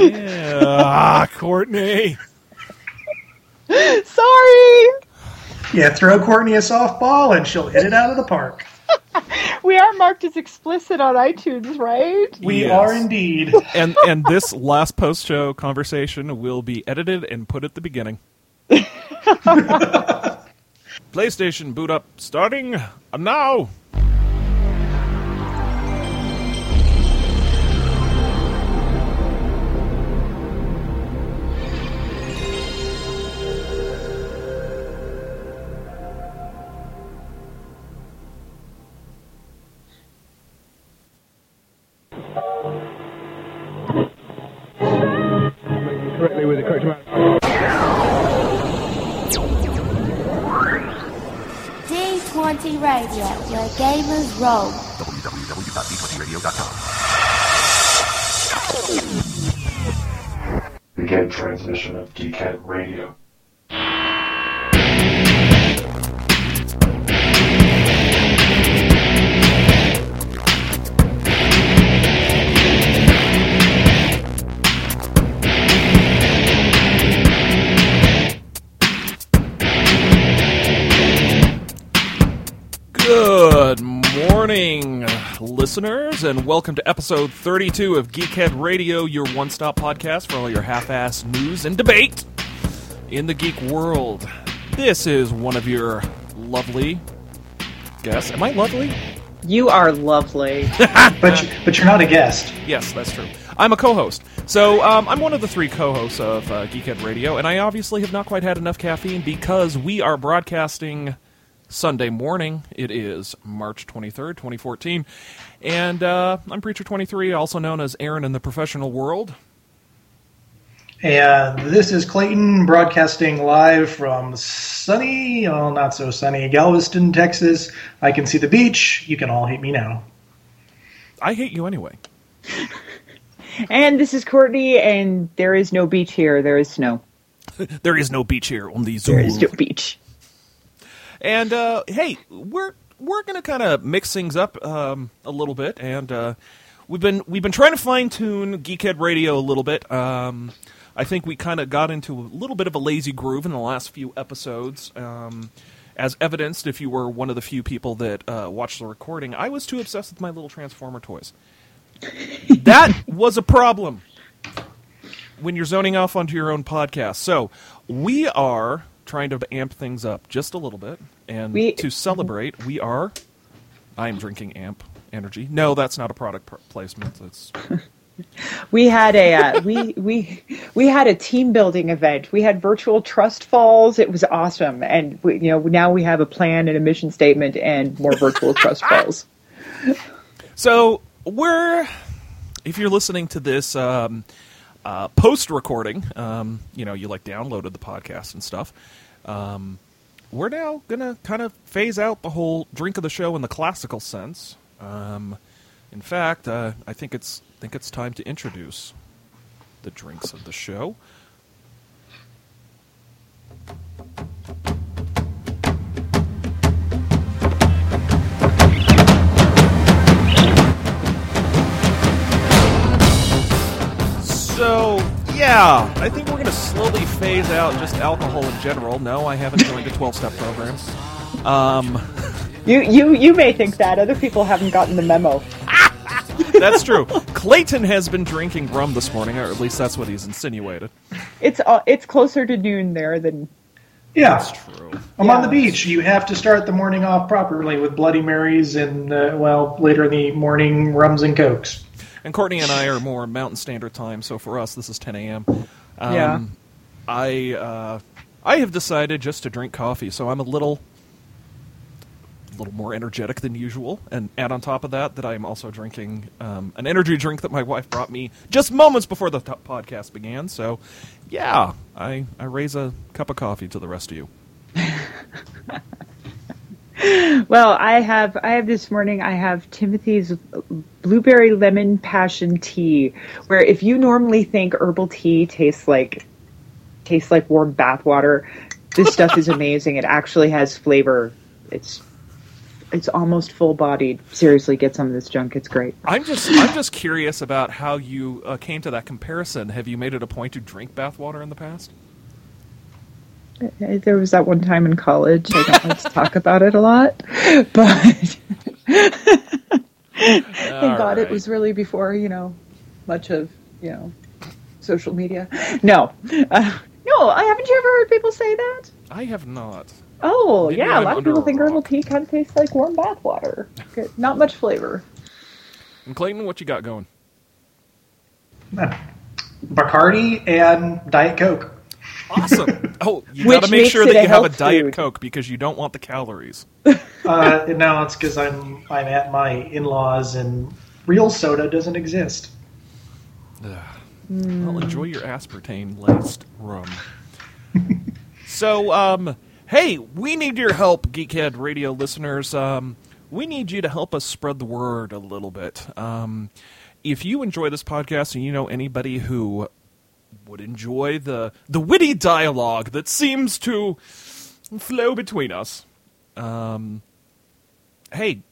Yeah, ah, Courtney. Sorry. Yeah, throw Courtney a softball and she'll hit it out of the park. We are marked as explicit on iTunes, right? We Yes. are indeed. And and this last post show conversation will be edited and put at the beginning. PlayStation boot up starting now. Listeners, and welcome to episode 32 of Geekhead Radio, your one stop podcast for all your half ass news and debate in the geek world. This is one of your lovely guests. Am I lovely? You are lovely. But, you, but you're not a guest. Yes, that's true. I'm a co-host, so um, I'm one of the three co-hosts of uh, Geekhead Radio, and I obviously have not quite had enough caffeine because we are broadcasting Sunday morning. It is March 23rd, 2014, and uh, I'm Preacher 23, also known as Aaron in the professional world. And this is Clayton broadcasting live from sunny, well, not so sunny, Galveston, Texas. I can see the beach. You can all hate me now. I hate you anyway. and this is Courtney, and there is no beach here. There is snow. There is no beach here, on There is zoo. There is no beach. And uh, hey, we're we're gonna kind of mix things up um, a little bit, and uh, we've been we've been trying to fine tune Geekhead Radio a little bit. Um, I think we kind of got into a little bit of a lazy groove in the last few episodes. Um, as evidenced, if you were one of the few people that uh, watched the recording, I was too obsessed with my little Transformer toys. that was a problem when you're zoning off onto your own podcast. So we are trying to amp things up just a little bit, and We- to celebrate, we are. I am drinking amp energy. No, that's not a product pr- placement. That's We had a uh, we we we had a team building event. We had virtual trust falls. It was awesome, and we, you know now we have a plan and a mission statement and more virtual trust falls. so we're. If you're listening to this um, uh, post recording, um, you know you like downloaded the podcast and stuff. Um, we're now gonna kind of phase out the whole drink of the show in the classical sense. Um, in fact, uh, I think it's think it's time to introduce the drinks of the show. Yeah, I think we're going to slowly phase out just alcohol in general. No, I haven't joined a 12 step program. Um, You you you may think that other people haven't gotten the memo. that's true. Clayton has been drinking rum this morning, or at least that's what he's insinuated. It's uh, it's closer to noon there than Yeah, That's true. I'm on the beach. You have to start the morning off properly with Bloody Marys and, uh, well, later in the morning, rums and cokes. And Courtney and I are more Mountain Standard Time, so for us, this is 10 a.m. Um, Yeah. I uh, I have decided just to drink coffee, so I'm a little a little more energetic than usual. And add on top of that that I am also drinking um, an energy drink that my wife brought me just moments before the t- podcast began. So, yeah, I I raise a cup of coffee to the rest of you. Well, I have I have this morning I have Timothy's blueberry lemon passion tea where if you normally think herbal tea tastes like tastes like warm bath water, this stuff is amazing. It actually has flavor. It's it's almost full bodied. Seriously, get some of this junk. It's great. I'm just I'm just curious about how you uh, came to that comparison. Have you made it a point to drink bathwater in the past? Uh, There was that one time in college. I don't like to talk about it a lot, but thank God it was really before you know much of you know social media. No, uh, no. I haven't you ever heard people say that? I have not. Oh Maybe yeah, a I'm lot of people think herbal tea kind of tastes like warm bath water. Good. Not much flavor. And Clayton, what you got going? Bacardi and Diet Coke. Awesome. Oh, you got to make sure that you have a diet food. coke because you don't want the calories. Uh, no, it's because I'm I'm at my in-laws and real soda doesn't exist. Ugh. Hmm. Well, enjoy your aspartame laced rum. so, um, hey, we need your help, Geekhead Radio listeners. Um, we need you to help us spread the word a little bit. Um, if you enjoy this podcast and you know anybody who would enjoy the the witty dialogue that seems to flow between us, um, hey,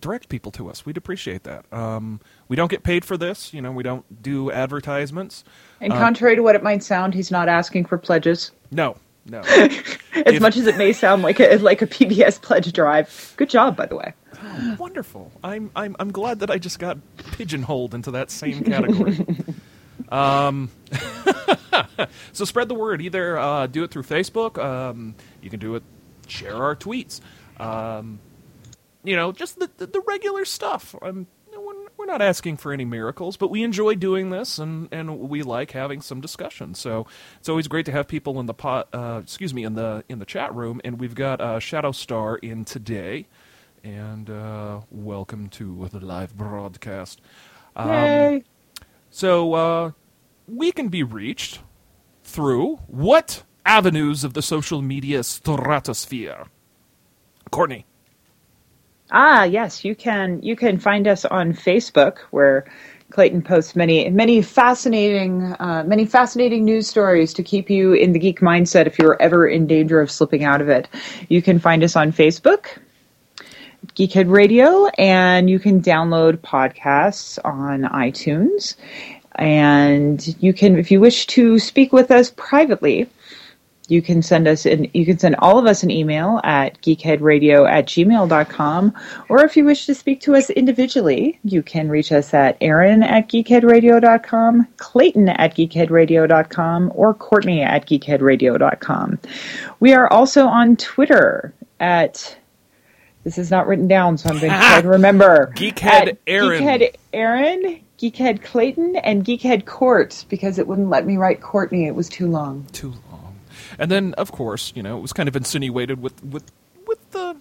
direct people to us. We'd appreciate that. Um, we don't get paid for this. You know, we don't do advertisements. And Um, contrary to what it might sound, he's not asking for pledges. No, no. As If- much as it may sound like a like a PBS pledge drive. Good job, by the way. Wonderful. I'm I'm I'm glad that I just got pigeonholed into that same category. um, so spread the word. Either uh, do it through Facebook. Um, you can do it. Share our tweets. Um, you know, just the the, the regular stuff. We're, we're not asking for any miracles, but we enjoy doing this, and, and we like having some discussion. So it's always great to have people in the pot. Uh, excuse me, in the in the chat room, and we've got uh, Shadow Star in today, and uh, welcome to the live broadcast. Um, Yay! So uh, we can be reached through what avenues of the social media stratosphere? Courtney. Ah, yes, you can you can find us on Facebook where Clayton posts many many fascinating uh, many fascinating news stories to keep you in the geek mindset if you're ever in danger of slipping out of it. You can find us on Facebook, Geekhead Radio, and you can download podcasts on iTunes. And you can, if you wish to speak with us privately, you can send us an you can send all of us an email at geekheadradio at gmail.com or if you wish to speak to us individually you can reach us at aaron at geekheadradio.com clayton at geekheadradio.com or courtney at geekheadradio.com we are also on twitter at this is not written down so i'm going to try to remember Geekhead Aaron. geekhead aaron geekhead clayton and geekhead court because it wouldn't let me write courtney it was too long Too long. And then, of course, you know, it was kind of insinuated with with with the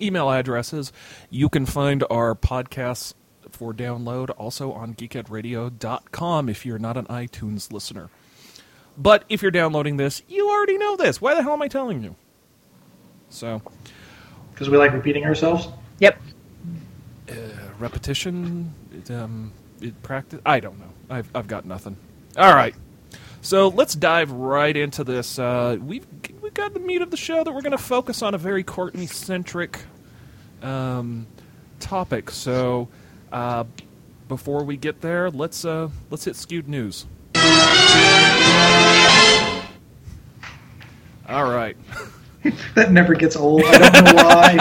email addresses. You can find our podcasts for download also on geekheadradio.com if you're not an iTunes listener. But if you're downloading this, you already know this. Why the hell am I telling you? So, Because we like repeating ourselves. yep uh, repetition, it, um, it practice. I don't know. I've I've got nothing. All right. So let's dive right into this. Uh, we've we've got the meat of the show that we're going to focus on a very Courtney centric um, topic. So uh, before we get there, let's uh, let's hit skewed news. All right. That never gets old. I don't know why.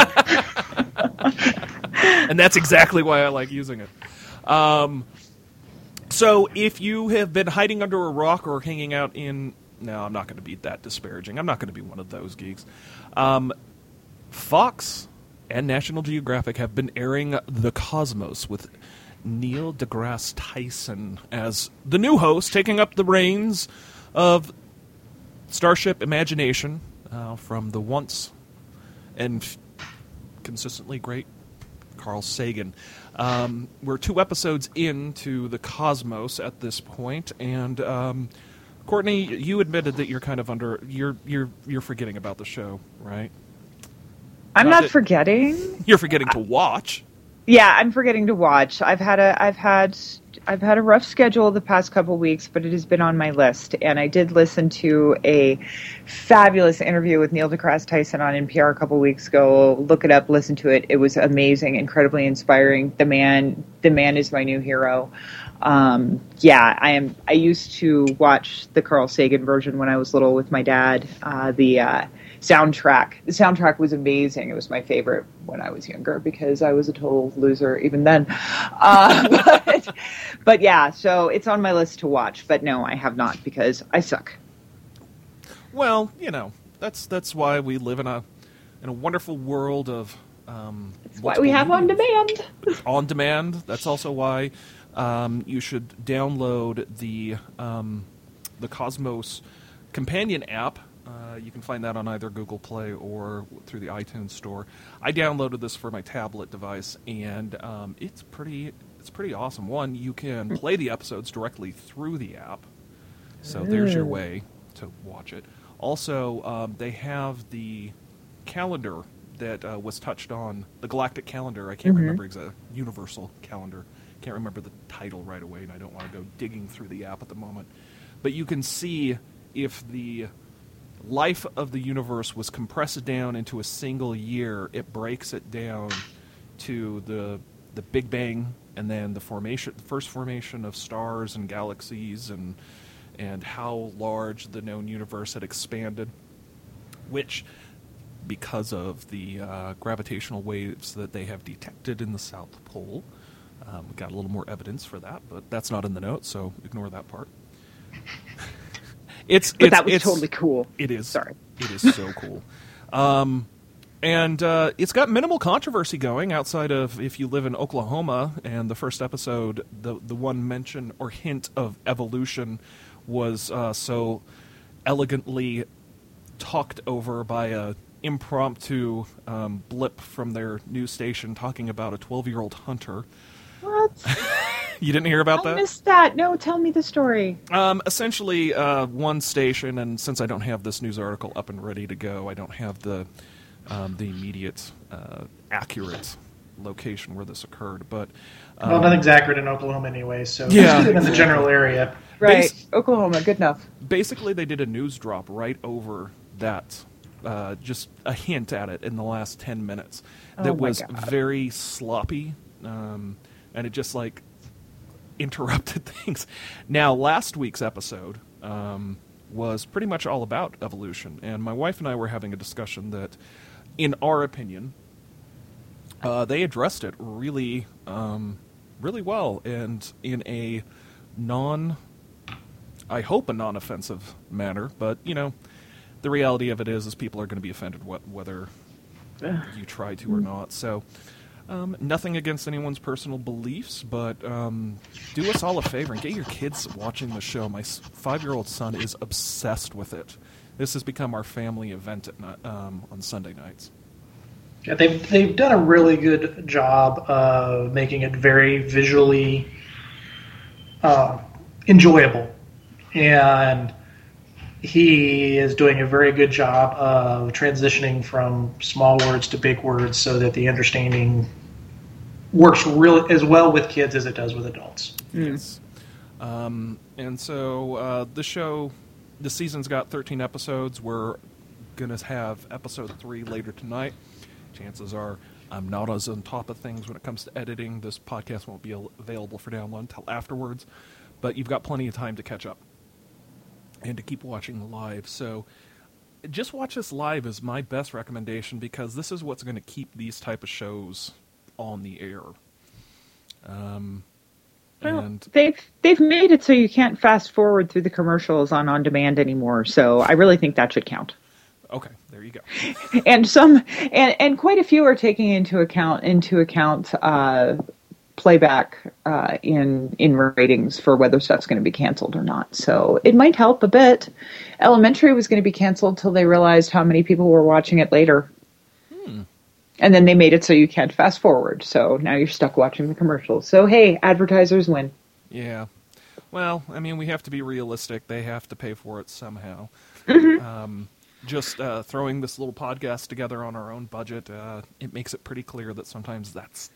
and that's exactly why I like using it. Um, so if you have been hiding under a rock or hanging out in, no, I'm not going to be that disparaging. I'm not going to be one of those geeks. Um, Fox and National Geographic have been airing The Cosmos with Neil deGrasse Tyson as the new host, taking up the reins of Starship Imagination uh, from the once and consistently great Carl Sagan. Um, we're two episodes into the Cosmos at this point, and um, Courtney, you admitted that you're kind of under you're you're you're forgetting about the show, right? I'm Not not forgetting. You're forgetting to watch. Yeah, I'm forgetting to watch. I've had a I've had I've had a rough schedule the past couple weeks, but it has been on my list. And I did listen to a fabulous interview with Neil deGrasse Tyson on NPR a couple weeks ago. Look it up, listen to it. It was amazing, incredibly inspiring. The man, the man is my new hero. Um, yeah, I am. I used to watch the Carl Sagan version when I was little with my dad. Uh, the uh, soundtrack. The soundtrack was amazing. It was my favorite when I was younger because I was a total loser even then. Uh, but, but yeah, so it's on my list to watch. But no, I have not because I suck. Well, you know, that's that's why we live in a in a wonderful world of. Um, That's why we have on demand. on demand. That's also why um, you should download the um, the Cosmos companion app. Uh, you can find that on either Google Play or through the iTunes Store. I downloaded this for my tablet device, and um, it's pretty it's pretty awesome. One, you can play the episodes directly through the app, so there's your way to watch it. Also, um, they have the calendar that uh, was touched on, the galactic calendar. I can't remember exactly. Universal calendar. Can't remember the title right away, and I don't want to go digging through the app at the moment. But you can see if the life of the universe was compressed down into a single year, it breaks it down to the the Big Bang and then the formation, the first formation of stars and galaxies, and and how large the known universe had expanded, which because of the uh, gravitational waves that they have detected in the South Pole. Um, got a little more evidence for that, but that's not in the notes, so ignore that part. it's But it's, that was it's- totally cool. It is. Sorry. It is so cool. Um, and uh, it's got minimal controversy going outside of if you live in Oklahoma. And the first episode, the the one mention or hint of evolution was uh, so elegantly talked over by a impromptu um, blip from their news station talking about a 12 year old hunter. What? You didn't hear about I that? missed that. No, tell me the story. Um, essentially, uh, one station, and since I don't have this news article up and ready to go, I don't have the um, the immediate uh, accurate location where this occurred. But um, well, nothing's accurate in Oklahoma anyway, so Yeah. just in the general area. Right, Bas- Oklahoma. Good enough. basically, they did a news drop right over that, uh, just a hint at it in the last ten minutes. That Oh was God. very sloppy, um, and it just like interrupted things. Now, last week's episode um, was pretty much all about evolution, and my wife and I were having a discussion that, in our opinion, uh, they addressed it really, um, really well, and in a non, I hope a non-offensive manner. But you know, the reality of it is, is people are going to be offended wh- whether you try to or not. So. Um, nothing against anyone's personal beliefs, but um, do us all a favor and get your kids watching the show. My five-year-old son is obsessed with it. This has become our family event um, on Sunday nights. Yeah, they've they've done a really good job of making it very visually uh, enjoyable, and he is doing a very good job of transitioning from small words to big words so that the understanding works really as well with kids as it does with adults. Yes. Um, and so uh, the show, the season's got 13 episodes. We're going to have episode three later tonight. Chances are I'm not as on top of things when it comes to editing. This podcast won't be available for download until afterwards, but you've got plenty of time to catch up and to keep watching live. So just watch this live is my best recommendation because this is what's going to keep these type of shows on the air. Um, Well, and they've they've made it so you can't fast forward through the commercials on on demand anymore. So I really think that should count. okay, there you go. And some and and quite a few are taking into account into account uh, playback uh, in in ratings for whether stuff's going to be canceled or not. So it might help a bit. Elementary was going to be canceled till they realized how many people were watching it later. And then they made it so you can't fast forward. So now you're stuck watching the commercials. So hey, advertisers win. Yeah. Well, I mean, we have to be realistic. They have to pay for it somehow. Mm-hmm. Um, just uh, throwing this little podcast together on our own budget, uh, it makes it pretty clear that sometimes that's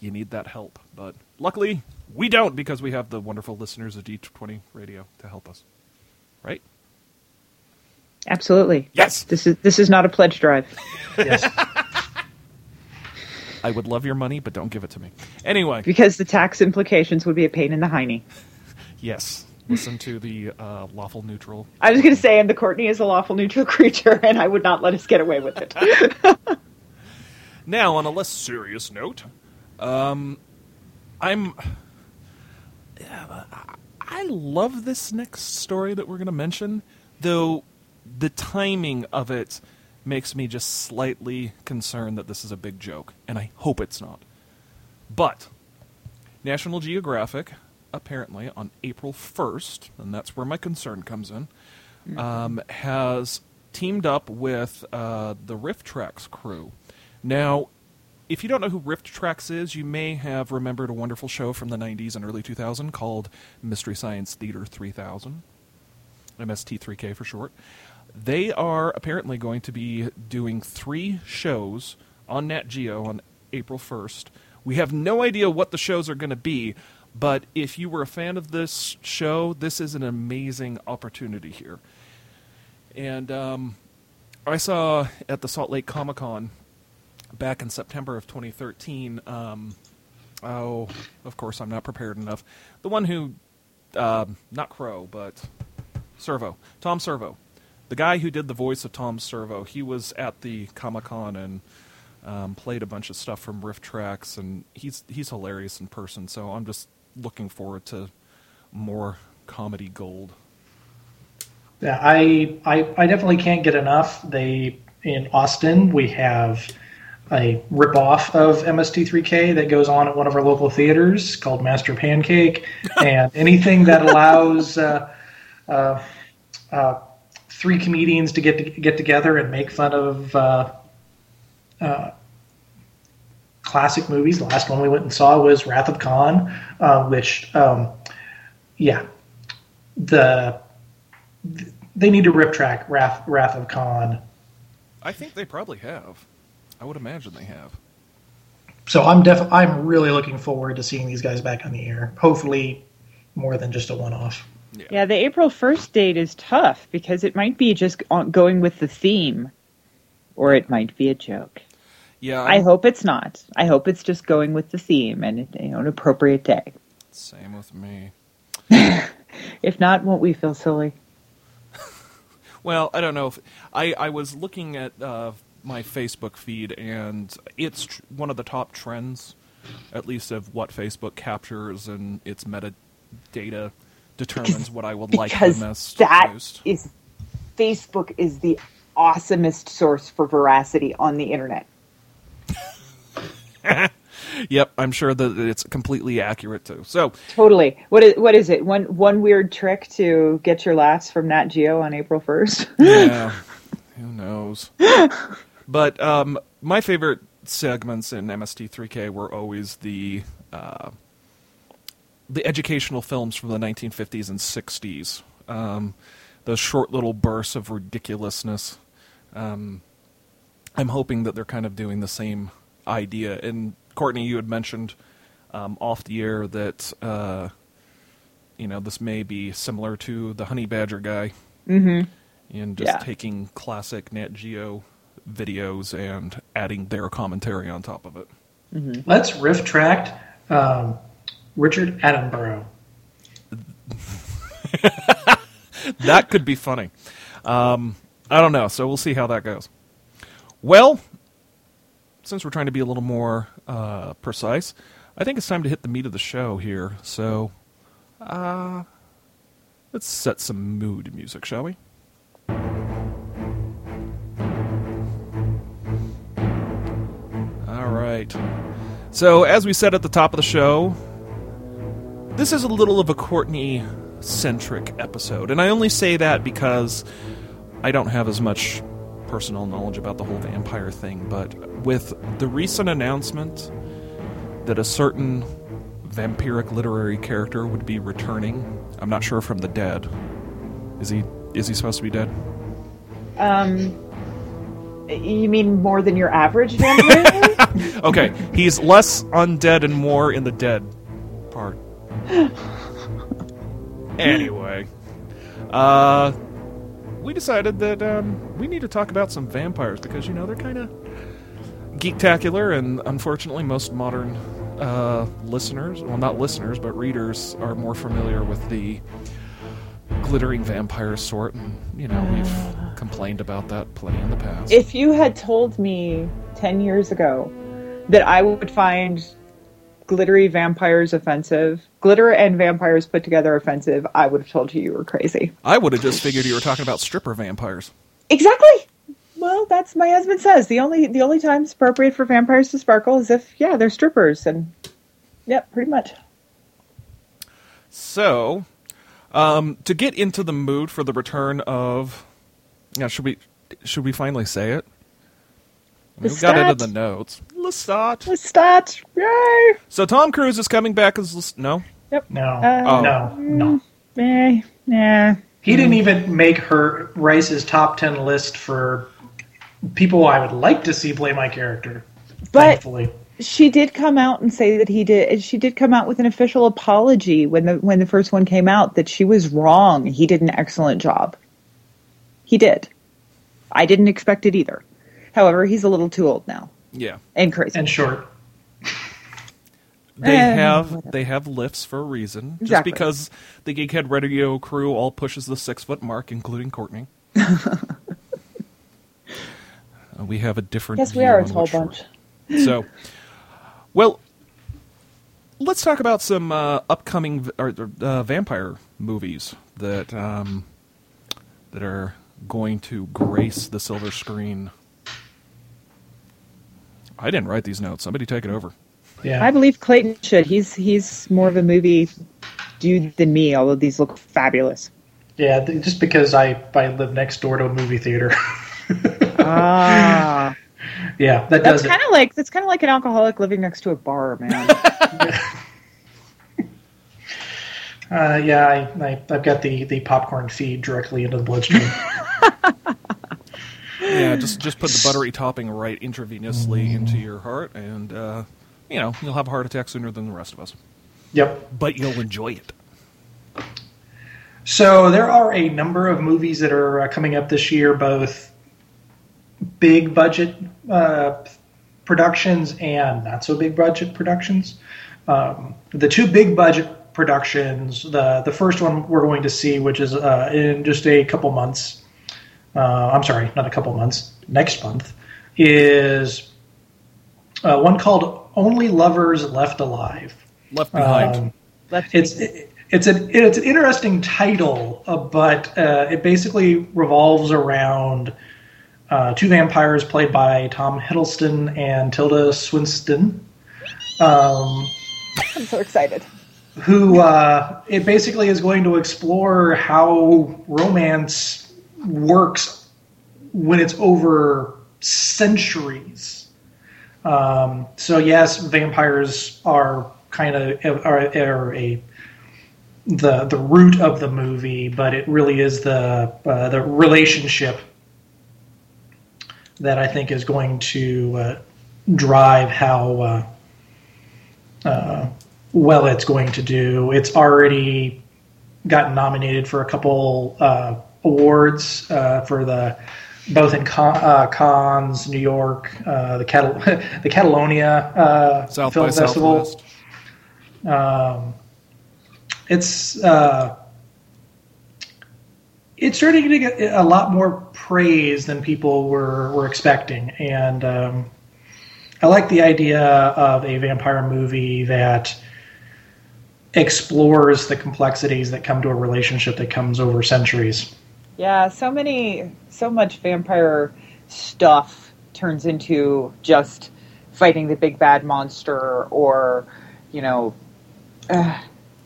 you need that help. But luckily, we don't because we have the wonderful listeners of D20 Radio to help us. Right? Absolutely. Yes. This is this is not a pledge drive. Yes. I would love your money, but don't give it to me. Anyway, Because the tax implications would be a pain in the hiney. yes. Listen to the uh, lawful neutral. I was going to say, and the Courtney is a lawful neutral creature, and I would not let us get away with it. Now, on a less serious note, um, I'm. Yeah, I love this next story that we're going to mention, though the timing of it makes me just slightly concerned that this is a big joke, and I hope it's not. But National Geographic, apparently on April 1st, and that's where my concern comes in, um, has teamed up with uh, the RiffTrax crew. Now, if you don't know who RiffTrax is, you may have remembered a wonderful show from the 90s and early 2000s called Mystery Science Theater 3000, MST3K for short. They are apparently going to be doing three shows on Nat Geo on April 1st. We have no idea what the shows are going to be, but if you were a fan of this show, this is an amazing opportunity here. And um, I saw at the Salt Lake Comic Con back in September of 2013. Um, oh, of course, I'm not prepared enough. The one who, um not Crow, but Servo, Tom Servo, the guy who did the voice of Tom Servo. He was at the Comic Con and um, played a bunch of stuff from RiffTrax, and he's he's hilarious in person. So I'm just looking forward to more comedy gold. Yeah, I, I I definitely can't get enough. They in Austin we have a ripoff of MST3K that goes on at one of our local theaters called Master Pancake, and anything that allows uh, uh, uh, three comedians to get to get together and make fun of uh, uh, classic movies. The last one we went and saw was Wrath of Khan, uh, which um, yeah, the they need to rip track Wrath Wrath of Khan. I think they probably have. I would imagine they have. So I'm def I'm really looking forward to seeing these guys back on the air. Hopefully, more than just a one off. Yeah, the April 1st date is tough because it might be just going with the theme, or it might be a joke. Yeah, I hope it's not. I hope it's just going with the theme and you know, an appropriate day. Same with me. If not, won't we feel silly? Well, I don't know if I I was looking at uh, my Facebook feed and it's tr- one of the top trends, at least of what Facebook captures and its metadata determines what I would like the because most. that most. is Facebook is the awesomest source for veracity on the internet. Yep, I'm sure that it's completely accurate too. So Totally. What is what is it? One one weird trick to get your laughs from Nat Geo on April first. yeah, who knows? But um, my favorite segments in MST3K were always the uh, the educational films from the 1950s and 60s. Um, those short little bursts of ridiculousness. Um, I'm hoping that they're kind of doing the same idea. And Courtney, you had mentioned um, off the air that uh, you know this may be similar to the Honey Badger guy, mm-hmm. and just Yeah. taking classic Nat Geo videos and adding their commentary on top of it. Let's riff track um, Richard Attenborough. that could be funny. Um, I don't know, so we'll see how that goes. Well, since we're trying to be a little more uh, precise, I think it's time to hit the meat of the show here. So, uh, let's set some mood music, shall we? Right. So, as we said at the top of the show, this is a little of a Courtney centric episode. And I only say that because I don't have as much personal knowledge about the whole vampire thing. But with the recent announcement that a certain vampiric literary character would be returning, I'm not sure from the dead. Is he is he supposed to be dead? Um, You mean more than your average vampire? Okay, he's less undead and more in the dead part. anyway, uh, we decided that um, we need to talk about some vampires because you know they're kind of geektacular, and unfortunately, most modern uh, listeners, well, not listeners, but readers, are more familiar with the glittering vampire sort, and you know we've complained about that plenty in the past. if you had told me 10 years ago that I would find glittery vampires offensive, glitter and vampires put together offensive, I would have told you you were crazy. I would have just figured you were talking about stripper vampires. Exactly. Well, that's my husband says. The only the only time it's appropriate for vampires to sparkle is if yeah, they're strippers and yep, pretty much. So, um, to get into the mood for the return of, yeah, should we should we finally say it? We got into in the Lestat. notes. Lestat. Let's start. Yay! So Tom Cruise is coming back as Lest- no. Yep. No, Uh, Oh. no, no. Eh, yeah. He didn't even make Anne Rice's top ten list for people I would like to see play my character. But thankfully, she did come out and say that he did she did come out with an official apology when the when the first one came out that she was wrong he did an excellent job he did i didn't expect it either however he's a little too old now Yeah, and crazy and short. they Eh, have they have lifts for a reason. Just Exactly. because the Geekhead Radio crew all pushes the six foot mark, including Courtney. Uh, we have a different. yes we are a on tall bunch So, well, let's talk about some uh, upcoming v- or, uh, vampire movies that um, that are going to grace the silver screen. I didn't write these notes. Somebody take it over. Yeah, i believe clayton should he's he's more of a movie dude than me although these look fabulous yeah. th- Just because I I live next door to a movie theater. ah yeah, that that's does it. kind of like that's kind of like an alcoholic living next to a bar man Uh, yeah, I, I I've got the the popcorn feed directly into the bloodstream. Yeah, just just put the buttery topping right intravenously into your heart, and uh, you know you'll have a heart attack sooner than the rest of us. yep. But you'll enjoy it. So there are a number of movies that are uh, coming up this year, both big budget uh, productions and not so big budget productions. Um, the two big budget productions, the the first one we're going to see, which is uh, in just a couple months. Uh, I'm sorry, not a couple months. Next month is uh, one called "Only Lovers Left Alive." Left behind. Um, Left it's it's an it's an interesting title, uh, but uh, it basically revolves around uh, two vampires played by Tom Hiddleston and Tilda Swinton, um, i'm so excited who uh, it basically is going to explore how romance works when it's over centuries. Um, so yes, vampires are kind of are, are a the the root of the movie, but it really is the uh, the relationship that I think is going to uh, drive how uh, uh, well it's going to do. It's already gotten nominated for a couple uh, awards uh, for the both in Con, uh, Cannes, New York, uh, the Catal- the Catalonia uh, Film Festival. Um, it's uh, it's starting to get a lot more praise than people were were expecting, and um, I like the idea of a vampire movie that explores the complexities that come to a relationship that comes over centuries. Yeah, so many, so much vampire stuff turns into just fighting the big bad monster or, you know, uh,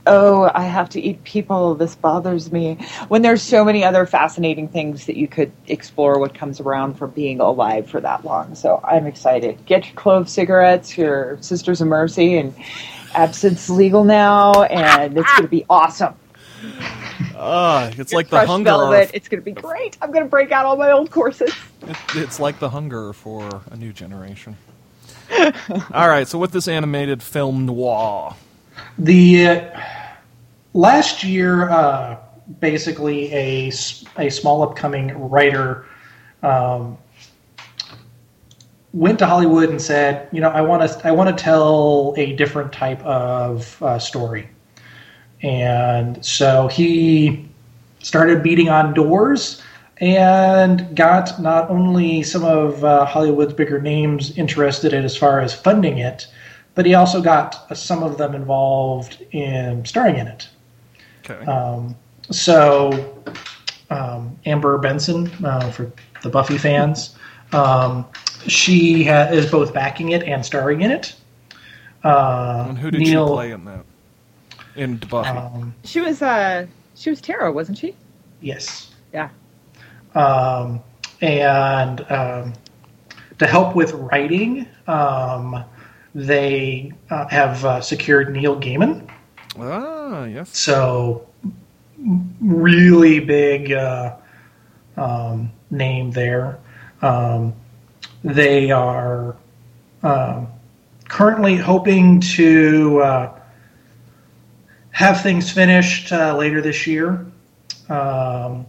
oh, I have to eat people. This bothers me. When there's so many other fascinating things that you could explore what comes around from being alive for that long. So I'm excited. Get your clove cigarettes, your Sisters of Mercy, and absinthe legal now, and it's going to be awesome. Ah, it's like the Fresh hunger. velvet. It's going to be great. I'm going to break out all my old courses. It, it's like the hunger for a new generation. All right, so with this animated film noir, The uh, last year, uh, basically a small upcoming writer um, went to Hollywood and said, you know, I want to I want to tell a different type of uh, story, and so he started beating on doors and got not only some of uh, Hollywood's bigger names interested in as far as funding it, but he also got some of them involved in starring in it. Okay, Um, so um, Amber Benson uh, for the Buffy fans, um, she ha- is both backing it and starring in it. Uh, and who did Neil, she play in that? In Buffy. Um, She was uh she was Tara, wasn't she? yes. Yeah. um, and um, to help with writing, um, they uh, have uh, secured Neil Gaiman. Ah, yes. So, really big uh, um, name there. Um, they are um, currently hoping to uh, have things finished uh, later this year. Um,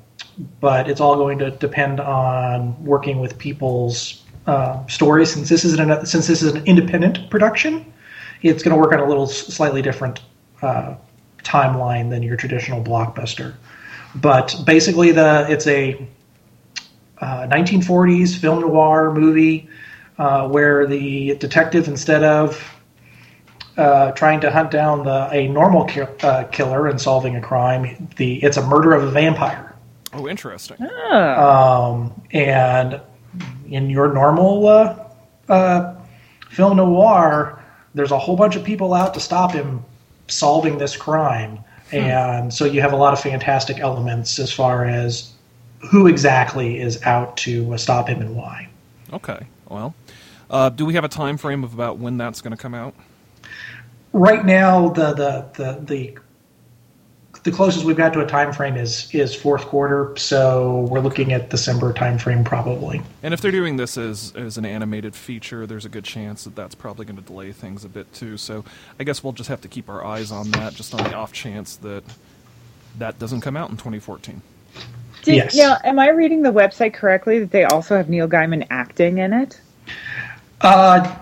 but it's all going to depend on working with people's uh, stories. Since this is an since this is an independent production, it's going to work on a little slightly different uh, timeline than your traditional blockbuster. But basically, the it's a uh, 1940s film noir movie uh, where the detective, instead of uh, trying to hunt down the, a normal ki- uh, killer and solving a crime, the it's a murder of a vampire. Oh, interesting. Oh. Um, and in your normal uh, uh, film noir, there's a whole bunch of people out to stop him solving this crime. And so you have a lot of fantastic elements as far as who exactly is out to uh, stop him and why. Okay, well, uh, do we have a time frame of about when that's going to come out? Right now, the the the the, the closest we've got to a time frame is is fourth quarter, so we're looking at December time frame probably. And if they're doing this as as an animated feature, there's a good chance that that's probably going to delay things a bit too. So I guess we'll just have to keep our eyes on that, just on the off chance that that doesn't come out in 2014. Did, yes. Yeah, am I reading the website correctly that they also have Neil Gaiman acting in it? Uh,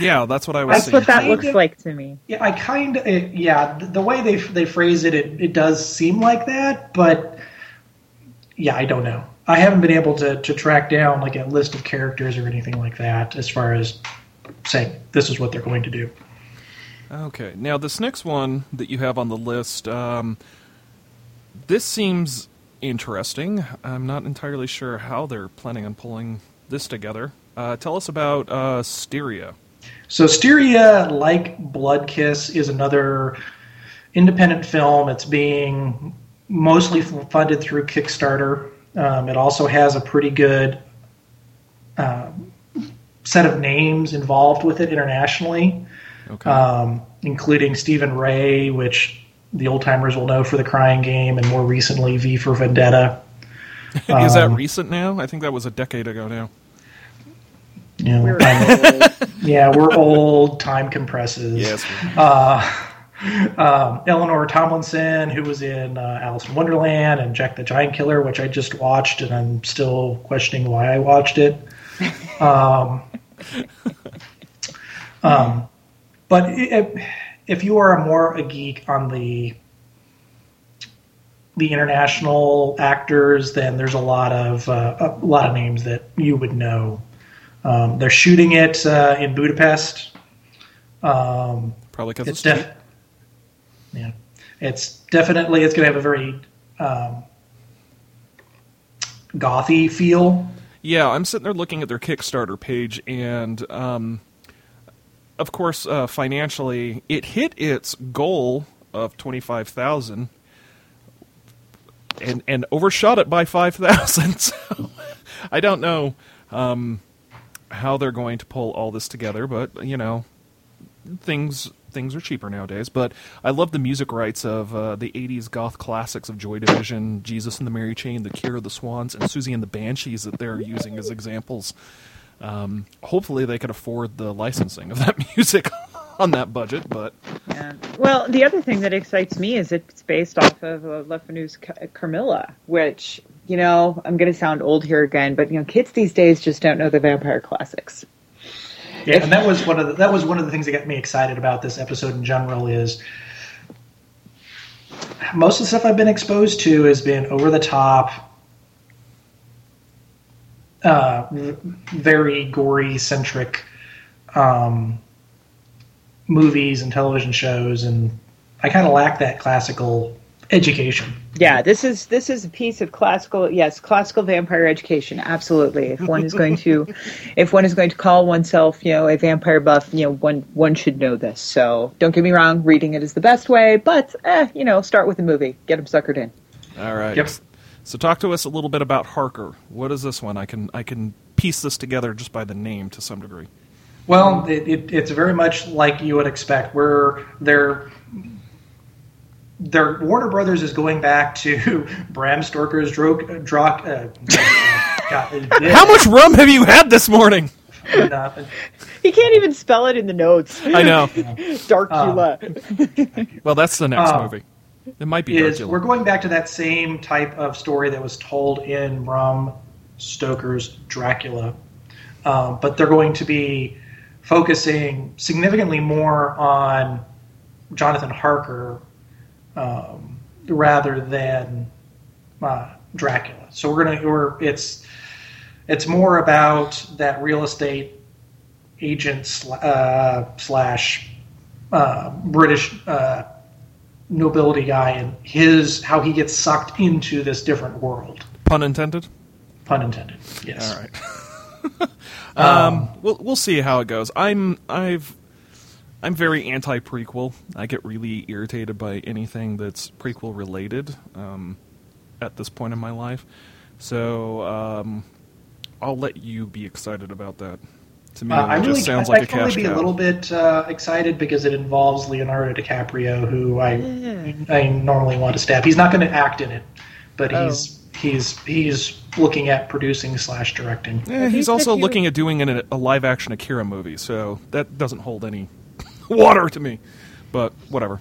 Yeah, that's what I was That's seeing. what that looks of. like to me. Yeah, I kind of yeah. th- The way they they phrase it, it, it does seem like that, but yeah, I don't know. I haven't been able to to track down like a list of characters or anything like that as far as saying this is what they're going to do. Okay, now this next one that you have on the list, um, this seems interesting. I'm not entirely sure how they're planning on pulling this together. Uh, tell us about uh, Styria. So Styria, like Blood Kiss, is another independent film. It's being mostly funded through Kickstarter. Um, it also has a pretty good um, set of names involved with it internationally, Okay. um, including Stephen Rea, which the old timers will know for The Crying Game, and more recently V for Vendetta. Is that um, recent now? I think that was a decade ago now. You know, We're I'm- yeah, we're old. Time compresses. Yes. uh, um, Eleanor Tomlinson, who was in uh, Alice in Wonderland and Jack the Giant Killer, which I just watched, and I'm still questioning why I watched it. Um, um, but i if you are more a geek on the the international actors, then there's a lot of uh, a lot of names that you would know. Um, they're shooting it uh, in Budapest. Um, Probably because it's it's def- yeah, it's definitely it's going to have a very um, gothy feel. Yeah, I'm sitting there looking at their Kickstarter page, and um, of course, uh, financially, it hit its goal of twenty five thousand, and and overshot it by five thousand. So I don't know um, how they're going to pull all this together, but you know, things things are cheaper nowadays. But I love the music rights of uh, the '80s goth classics of Joy Division, Jesus and the Mary Chain, The Cure, The Swans, and Siouxsie and the Banshees that they're using as examples. Um, hopefully, they can afford the licensing of that music on that budget. But Yeah. Well, the other thing that excites me is it's based off of uh, Le Fanu's Ca- Carmilla, which you know I'm going to sound old here again, but you know kids these days just don't know the vampire classics. Yeah, and that was one of the, that was one of the things that got me excited about this episode in general is most of the stuff I've been exposed to has been over the top, uh, very gory centric um, movies and television shows, and I kind of lack that classical education. Yeah, this is this is a piece of classical yes, classical vampire education. Absolutely. If one is going to if one is going to call oneself, you know, a vampire buff, you know, one one should know this. So don't get me wrong, reading it is the best way, but eh, you know, start with the movie. Get them suckered in. all right. Yep. So talk to us a little bit about Harker. What is this one? I can I can piece this together just by the name to some degree. Well, it, it, it's very much like you would expect. Where they're, they're Warner Brothers is going back to Bram Stoker's Dro- Drock. Uh, God, How much rum have you had this morning? Nothing. He can't even spell it in the notes. I know. Darkula. Well, that's the next Uh, movie. It might be Is Dracula. we're going back to that same type of story that was told in Bram Stoker's Dracula, um, but they're going to be focusing significantly more on Jonathan Harker um, rather than uh, Dracula. So we're gonna we're it's it's more about that real estate agent sl- uh, slash uh, British uh, nobility guy and his how he gets sucked into this different world. Pun intended. Pun intended. Yes. All right. um, we'll we'll see how it goes. I'm I've I'm very anti prequel. I get really irritated by anything that's prequel related um, at this point in my life. So um, I'll let you be excited about that. To me, Uh, it I just really, sounds I, like I'd a probably cash be cow. a little bit uh, excited because it involves Leonardo DiCaprio, who I I normally want to stab. He's not going to act in it, but Oh. he's he's he's looking at producing slash directing. At he's also you- looking at doing an, a live action Akira movie, so that doesn't hold any water to me. But whatever.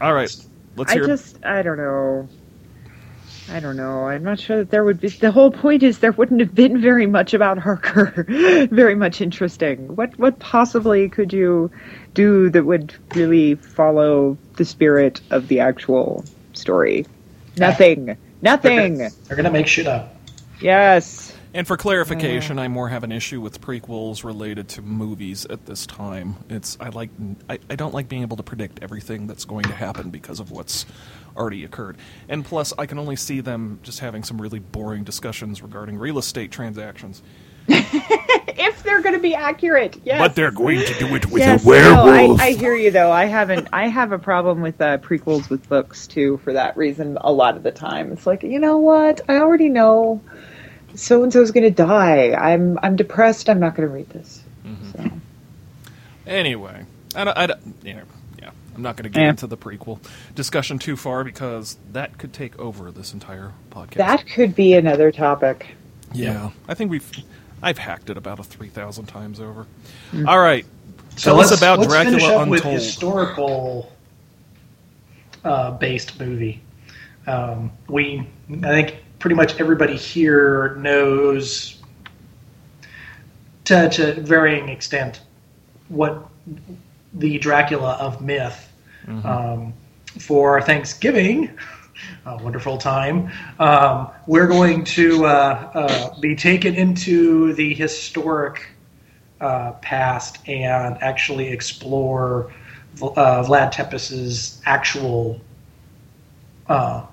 All right, let's hear. I just, I don't know. I don't know. I'm not sure that there would be. The whole point is there wouldn't have been very much about Harker, very much interesting. What, what possibly could you do that would really follow the spirit of the actual story? Nothing. Nothing. They're going to make shit up. Yes. And for clarification, I more have an issue with prequels related to movies at this time. It's I like I, I don't like being able to predict everything that's going to happen because of what's already occurred. And plus, I can only see them just having some really boring discussions regarding real estate transactions. If they're going to be accurate, yes. But they're going to do it with yes, a werewolf. No, I, I hear you though. I haven't. I have a problem with uh, prequels with books too. For that reason, a lot of the time, it's like you know what? I already know so and so's going to die. I'm I'm depressed. I'm not going to read this. Mm-hmm. So. Anyway, I don't, I don't, yeah, yeah, I'm not going to get Yeah. into the prequel discussion too far because that could take over this entire podcast. That could be another topic. yeah, I think we've I've hacked it about a three thousand times over. Mm. All right, So tell us let's, about let's Dracula finish up Untold. with historical uh, based movie. Um, we, I think, pretty much everybody here knows to, to varying extent what the Dracula of myth. Um, for Thanksgiving, a wonderful time, um, we're going to uh, uh, be taken into the historic uh, past and actually explore uh, Vlad Tepes's actual uh,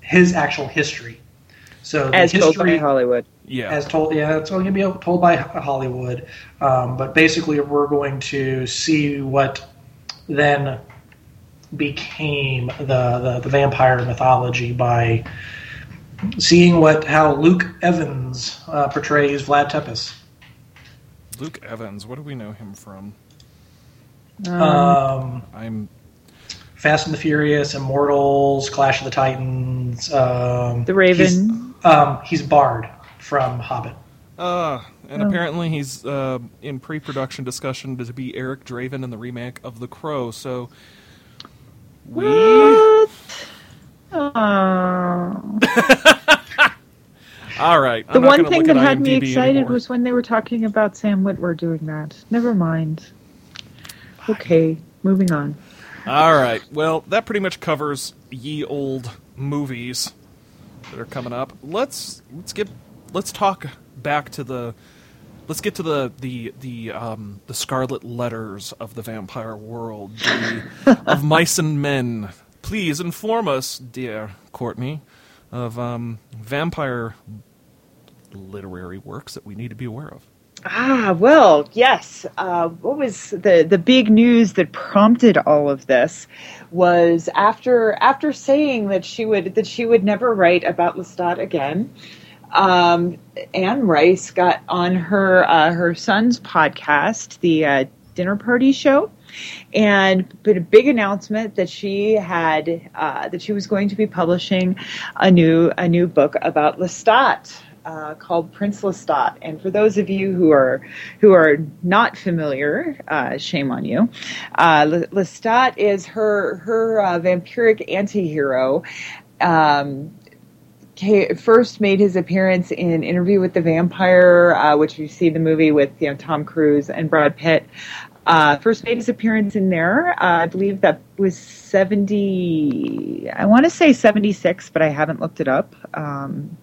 his actual history. So the As told by Hollywood. yeah, as told, yeah, it's going to be told by Hollywood. Um, but basically, we're going to see what then became the, the, the vampire mythology by seeing what how Luke Evans uh, portrays Vlad Tepes. Luke Evans. What do we know him from? Um, I'm Fast and the Furious, Immortals, Clash of the Titans. Um, The Raven. He's, um, he's Bard from Hobbit. uh, and Oh. apparently he's uh, in pre-production discussion to be Eric Draven in the remake of The Crow. So we What? Oh. all right. I'm The one thing that at had me excited anymore. was when they were talking about Sam Witwer doing that. Never mind. Okay, moving on. All right. Well, that pretty much covers ye old movies that are coming up. Let's let's get let's talk back to the let's get to the the the um, the scarlet letters of the vampire world the, of mice and men. Please inform us, dear Courtney, of um, vampire literary works that we need to be aware of. Ah, well, yes. Uh, what was the the big news that prompted all of this was after after saying that she would that she would never write about Lestat again. Um, Anne Rice got on her uh, her son's podcast, the uh, Dinner Party Show, and put a big announcement that she had uh, that she was going to be publishing a new a new book about Lestat uh, called Prince Lestat. And for those of you who are who are not familiar, uh, shame on you. Uh, Lestat is her her uh, vampiric antihero. Um, first made his appearance in Interview with the Vampire, uh, which you see the movie with you know Tom Cruise and Brad Pitt. Uh, first made his appearance in there. Uh, I believe that was seventy. I want to say seventy six, but I haven't looked it up. Um,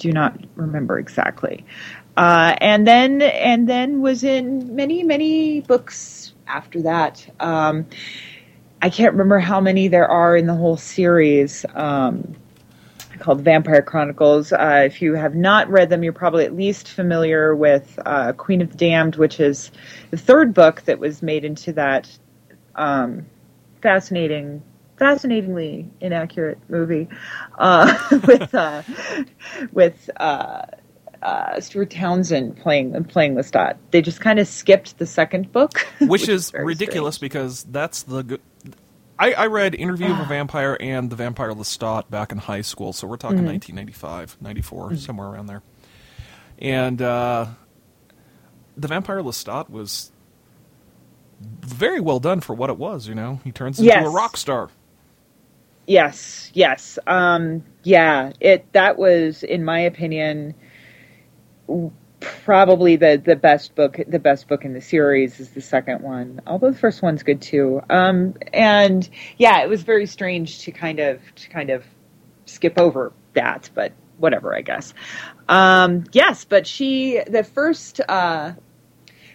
do not remember exactly. Uh, and then and then was in many many books after that. Um, I can't remember how many there are in the whole series. Um, called Vampire Chronicles. Uh, if you have not read them, you're probably at least familiar with uh, Queen of the Damned, which is the third book that was made into that um, fascinating, fascinatingly inaccurate movie uh, with uh, with. Uh, uh, Stuart Townsend playing playing Lestat. They just kind of skipped the second book, which, is very ridiculous strange. because that's the good. I, I read Interview of a Vampire and The Vampire Lestat back in high school, so we're talking Mm-hmm. 1995, 94, somewhere around there. And uh, The Vampire Lestat was very well done for what it was, you know? He turns into Yes. a rock star. Yes, yes. Um, yeah, it that was in my opinion probably the the best book the best book in the series is the second one. Although the first one's good too. Um, and yeah, it was very strange to kind of to kind of skip over that, but whatever, I guess. Um, yes, but she the first uh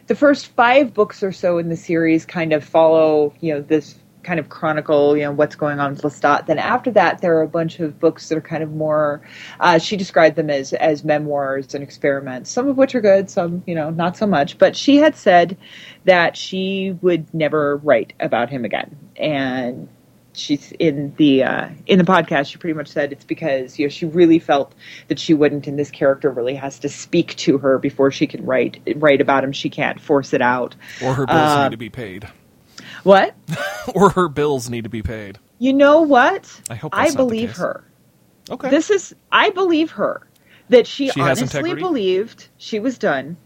the first five books or so in the series kind of follow, you know, this kind of chronicle, you know, what's going on with Lestat. Then after that, there are a bunch of books that are kind of more. Uh, she described them as as memoirs and experiments, some of which are good, some you know not so much. But she had said that she would never write about him again, and she's in the uh, in the podcast. She pretty much said it's because you know she really felt that she wouldn't, and this character really has to speak to her before she can write write about him. She can't force it out. Or her bills Uh, need to be paid. What? or her bills need to be paid. You know what? I hope I that's not the believe her. Okay. This is I believe her that she, She honestly believed she was done,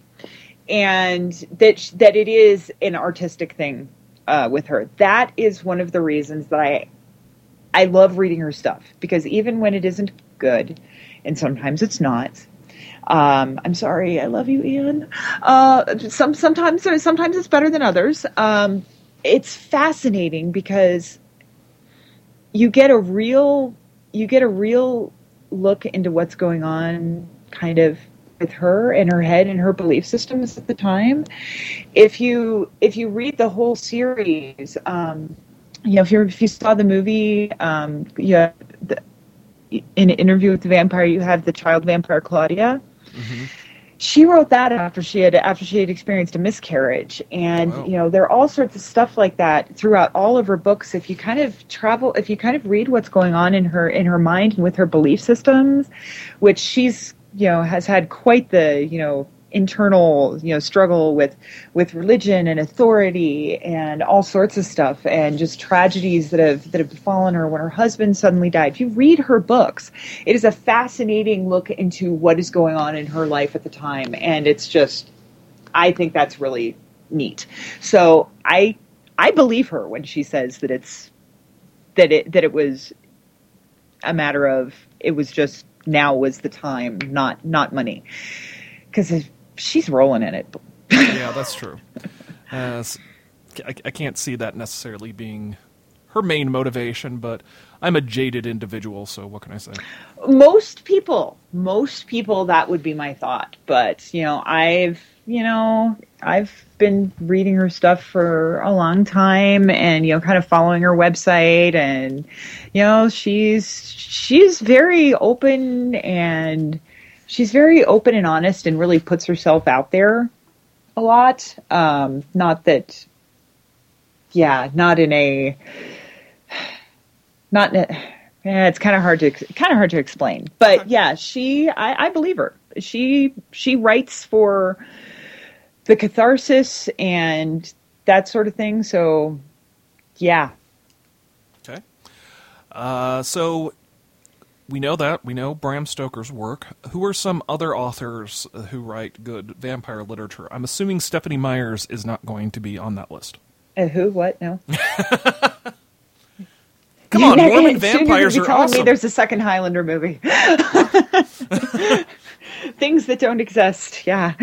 and that sh- that it is an artistic thing uh, with her. That is one of the reasons that I I love reading her stuff because even when it isn't good, and sometimes it's not. Um, I'm sorry, I love you, Ian. Uh, some sometimes sometimes it's better than others. Um, it's fascinating because you get a real you get a real look into what's going on kind of with her and her head and her belief systems at the time. If you if you read the whole series um you know if you if you saw the movie um the, in an interview with the vampire you have the child vampire claudia she wrote that after she had after she had experienced a miscarriage and Wow. you know there are all sorts of stuff like that throughout all of her books if you kind of travel if you kind of read what's going on in her in her mind and with her belief systems which she's you know has had quite the you know internal you know struggle with with religion and authority and all sorts of stuff and just tragedies that have that have befallen her when her husband suddenly died. If you read her books it is a fascinating look into what is going on in her life at the time. And it's just i think that's really neat. So i i believe her when she says that it's that it that it was a matter of it was just now was the time not not money. Because she's rolling in it. yeah, that's true. Uh, I, I can't see that necessarily being her main motivation, but I'm a jaded individual, so what can I say? Most people, most people, that would be my thought. But you know, I've you know, I've been reading her stuff for a long time, and you know, kind of following her website, and you know, she's she's very open and she's very open and honest and really puts herself out there a lot. Um, not that, yeah, not in a, not in a, yeah, it's kind of hard to kind of hard to explain. But yeah, she, I, I believe her. She she writes for the catharsis and that sort of thing. So yeah. Okay. Uh, so we know that. We know Bram Stoker's work. Who are some other authors who write good vampire literature? I'm assuming Stephanie Myers is not going to be on that list. Uh, who? What? No. Come on, Mormon vampires are awesome. Me there's a second Highlander movie. Things that don't exist. Yeah.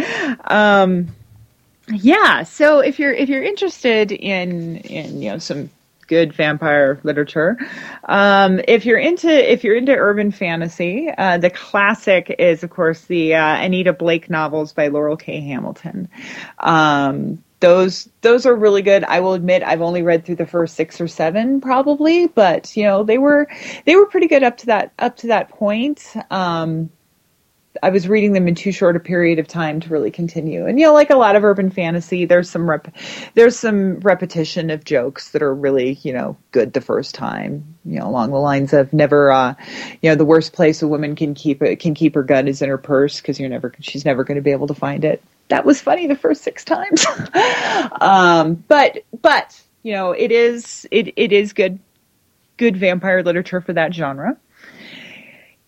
Um, yeah. So if you're if you're interested in in you know some good vampire literature. Um, if you're into if you're into urban fantasy, uh, the classic is of course the uh, Anita Blake novels by Laurel K. Hamilton. Um, those those are really good. I will admit I've only read through the first six or seven probably, but you know they were they were pretty good up to that up to that point. Um, I was reading them in too short a period of time to really continue. And you know, like a lot of urban fantasy, there's some rep- there's some repetition of jokes that are really you know good the first time. You know, along the lines of never, uh, you know, the worst place a woman can keep it can keep her gun is in her purse because you're never she's never going to be able to find it. That was funny the first six times. um, but but you know, it is it it is good good vampire literature for that genre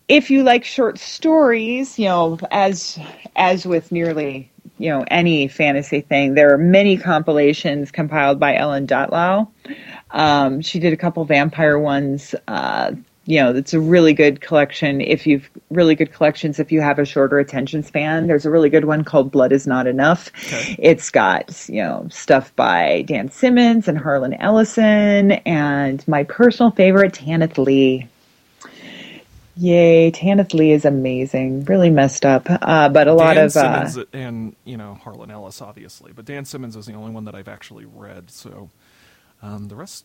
if you like short stories, you know, as as with nearly you know any fantasy thing, there are many compilations compiled by Ellen Datlow. Um, she did a couple vampire ones. Uh, you know, it's a really good collection. If you've really good collections, if you have a shorter attention span, there's a really good one called Blood Is Not Enough. Okay. It's got you know stuff by Dan Simmons and Harlan Ellison, and my personal favorite, Tanith Lee. Yay, Tanith Lee is amazing. Really messed up, uh, but a lot Dan of Simmons uh, and you know Harlan Ellis, obviously, but Dan Simmons is the only one that I've actually read. So um, the rest,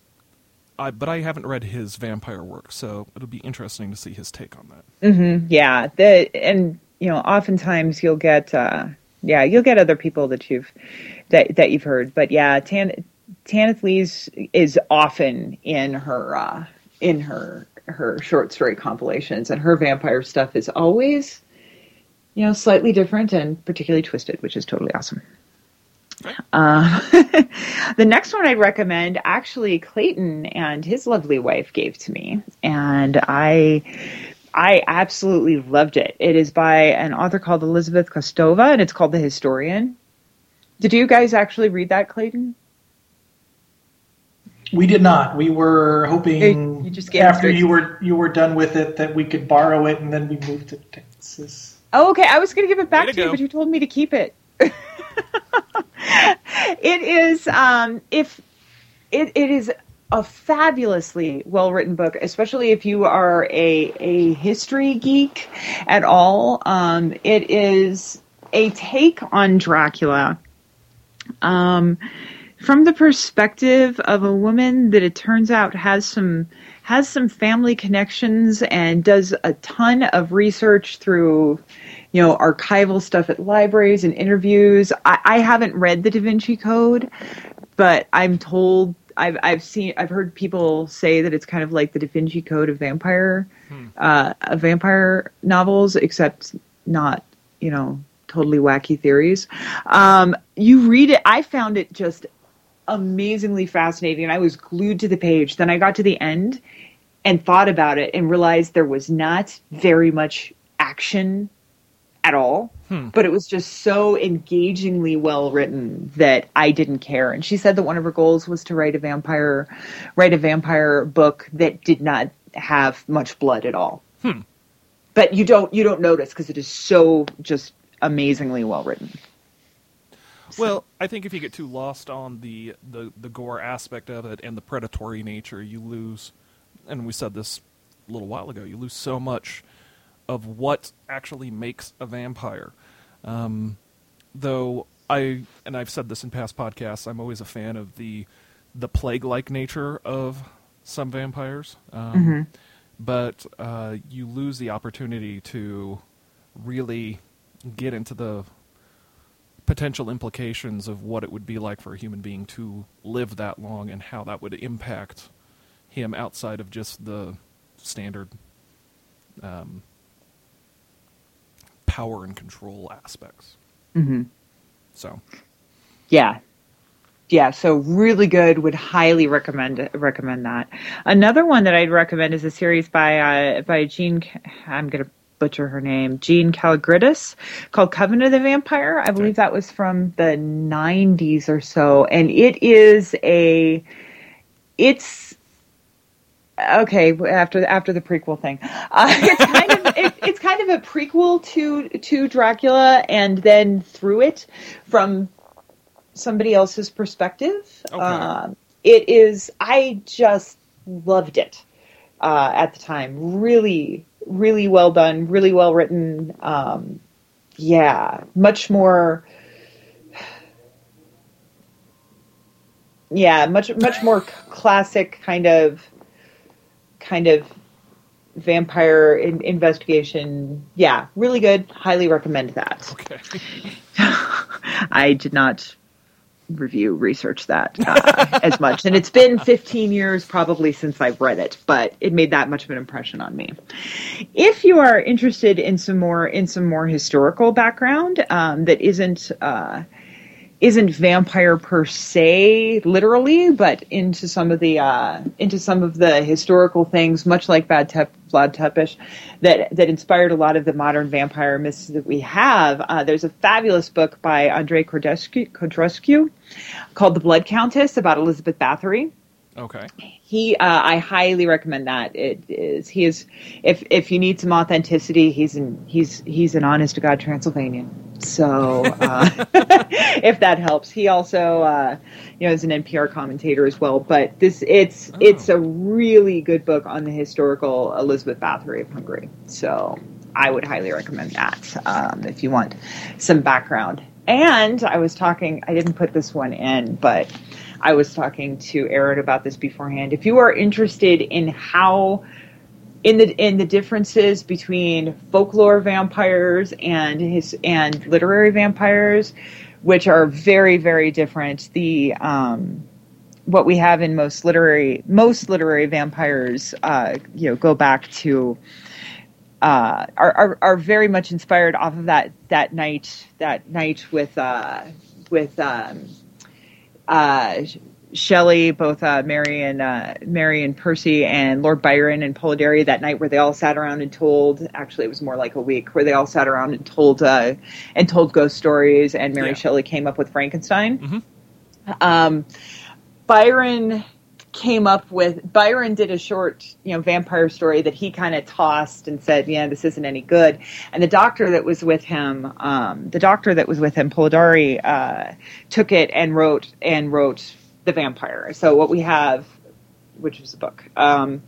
I but I haven't read his vampire work, so it'll be interesting to see his take on that. Mm-hmm, yeah, the and you know, oftentimes you'll get uh, yeah, you'll get other people that you've that that you've heard, but yeah, Tan Tanith Lee's is often in her uh, in her her short story compilations, and her vampire stuff is always, you know, slightly different and particularly twisted, which is totally awesome. Uh, the next one I'd recommend, actually, Clayton and his lovely wife gave to me, and I, I absolutely loved it. It is by an author called Elizabeth Kostova, and it's called The Historian. Did you guys actually read that, Clayton? We did not. We were hoping you after you were you were done with it that we could borrow it and then we moved to Texas. Oh, okay. I was going to give it back to, to you, but you told me to keep it. it is um, if it, it is a fabulously well written book, especially if you are a a history geek at all. Um, it is a take on Dracula. Um, from the perspective of a woman that it turns out has some has some family connections and does a ton of research through you know archival stuff at libraries and interviews i, I haven't read the da vinci code but i'm told I've I've seen I've heard people say that it's kind of like the Da Vinci Code of vampire, hmm. uh, of vampire novels, except not you know totally wacky theories. Um, you read it. I found it just amazingly fascinating. And I was glued to the page. Then I got to the end and thought about it and realized there was not very much action at all. Hmm. But it was just so engagingly well written that I didn't care. And she said that one of her goals was to write a vampire, write a vampire book that did not have much blood at all. Hmm. But you don't you don't notice because it is so just amazingly well written. Well, I think if you get too lost on the, the, the gore aspect of it and the predatory nature, you lose, and we said this a little while ago, you lose so much of what actually makes a vampire. Um, though I, and I've said this in past podcasts, I'm always a fan of the the plague-like nature of some vampires. Um, But uh, you lose the opportunity to really get into the potential implications of what it would be like for a human being to live that long and how that would impact him outside of just the standard um, power and control aspects. Mm-hmm. So, Yeah. Yeah, so really good. Would highly recommend recommend that. Another one that I'd recommend is a series by uh, by Gene. I'm gonna butcher her name. Jeanne Kalogridis called Covenant of the Vampire. I believe that was from the 90s or so, and it is a. It's okay after after the prequel thing. Uh, it's kind of it, it's kind of a prequel to to Dracula, and then through it from somebody else's perspective. Okay. Um, it is. I just loved it uh, at the time. Really, really well done. Really well written. Um, yeah, much more. Yeah, much much more classic kind of kind of vampire in, investigation. Yeah, really good. Highly recommend that. okay. I did not review research that uh, as much. And it's been 15 years probably since i've read it but it made that much of an impression on me. If you are interested in some more in some more historical background um, that isn't uh, isn't vampire per se literally but into some of the uh, into some of the historical things much like Vlad, Tep- Vlad Tepish that that inspired a lot of the modern vampire myths that we have. Uh, there's a fabulous book by Andrei Codrescu called The Blood Countess about Elizabeth Bathory Okay. he uh, I highly recommend that. It is he is if if you need some authenticity, he's an he's he's an honest to god Transylvanian. So uh, if that helps, he also uh, you know is an NPR commentator as well. But this it's it's a really good book on the historical Elizabeth Bathory of Hungary. So I would highly recommend that um, if you want some background. And I was talking, I didn't put this one in, but I was talking to Aaron about this beforehand. If you are interested in how in the in the differences between folklore vampires and his and literary vampires, which are very very different. The um, what we have in most literary most literary vampires, uh, you know, go back to uh, are, are are very much inspired off of that that night that night with uh, with um, uh, Shelley, both uh, Mary and uh, Mary and Percy, and Lord Byron and Polidori that night, where they all sat around and told. Actually, it was more like a week where they all sat around and told uh, and told ghost stories. And Mary Yeah. Shelley came up with Frankenstein. Um, Byron came up with Byron did a short, you know, vampire story that he kind of tossed and said, "Yeah, this isn't any good." And the doctor that was with him, um, the doctor that was with him, Polidori, uh, took it and wrote and wrote the vampire. So what we have, which is a book. Um,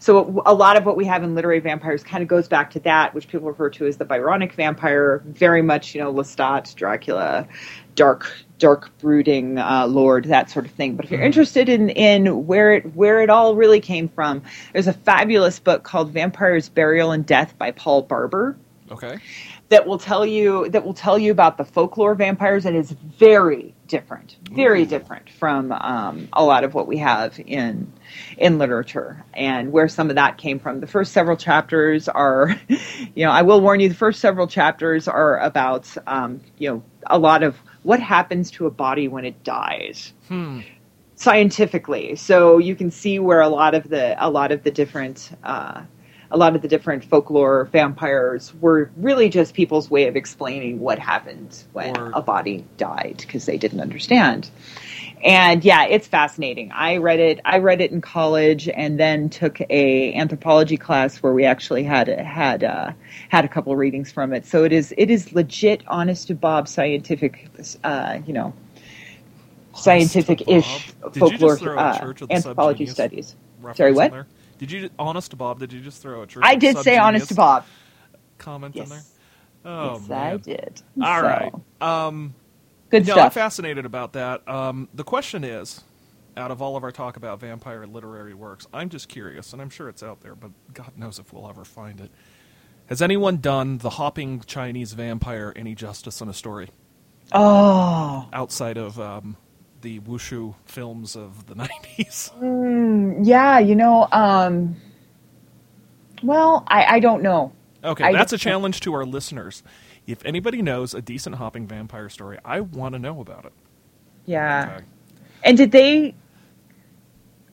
so a lot of what we have in literary vampires kind of goes back to that, which people refer to as the Byronic vampire. Very much, you know, Lestat, Dracula, dark, dark brooding uh, lord, that sort of thing. But if you're interested in in where it where it all really came from, there's a fabulous book called Vampires, Burial, and Death by Paul Barber Okay. that will tell you that will tell you about the folklore vampires and is very different, very different from um, a lot of what we have in in literature, and where some of that came from. The first several chapters are, you know, I will warn you, the first several chapters are about, um, you know, a lot of what happens to a body when it dies. Scientifically, so you can see where a lot of the a lot of the different uh, a lot of the different folklore vampires were really just people's way of explaining what happened when Or- a body died because they didn't understand. And yeah, it's fascinating. I read it. I read it in college, and then took a anthropology class where we actually had had uh, had a couple of readings from it. So it is it is legit, honest to Bob, scientific, uh, you know, scientific-ish Bob? Did you just folklore uh, Church of the anthropology studies. Sorry, what? Did you, honest to Bob? Did you just throw a church? I did say honest to Bob. comment Yes. in there. Oh yes, man! I did. All So, right. Um, Good no, I'm fascinated about that. Um, the question is, out of all of our talk about vampire literary works, I'm just curious, and I'm sure it's out there, but God knows if we'll ever find it. Has anyone done the hopping Chinese vampire any justice in a story Oh, outside of um, the wushu films of the 90s? yeah. You know, um, well, I, I don't know. Okay, I that's a challenge to our listeners. If anybody knows a decent hopping vampire story, I want to know about it. Yeah. Okay. And did they?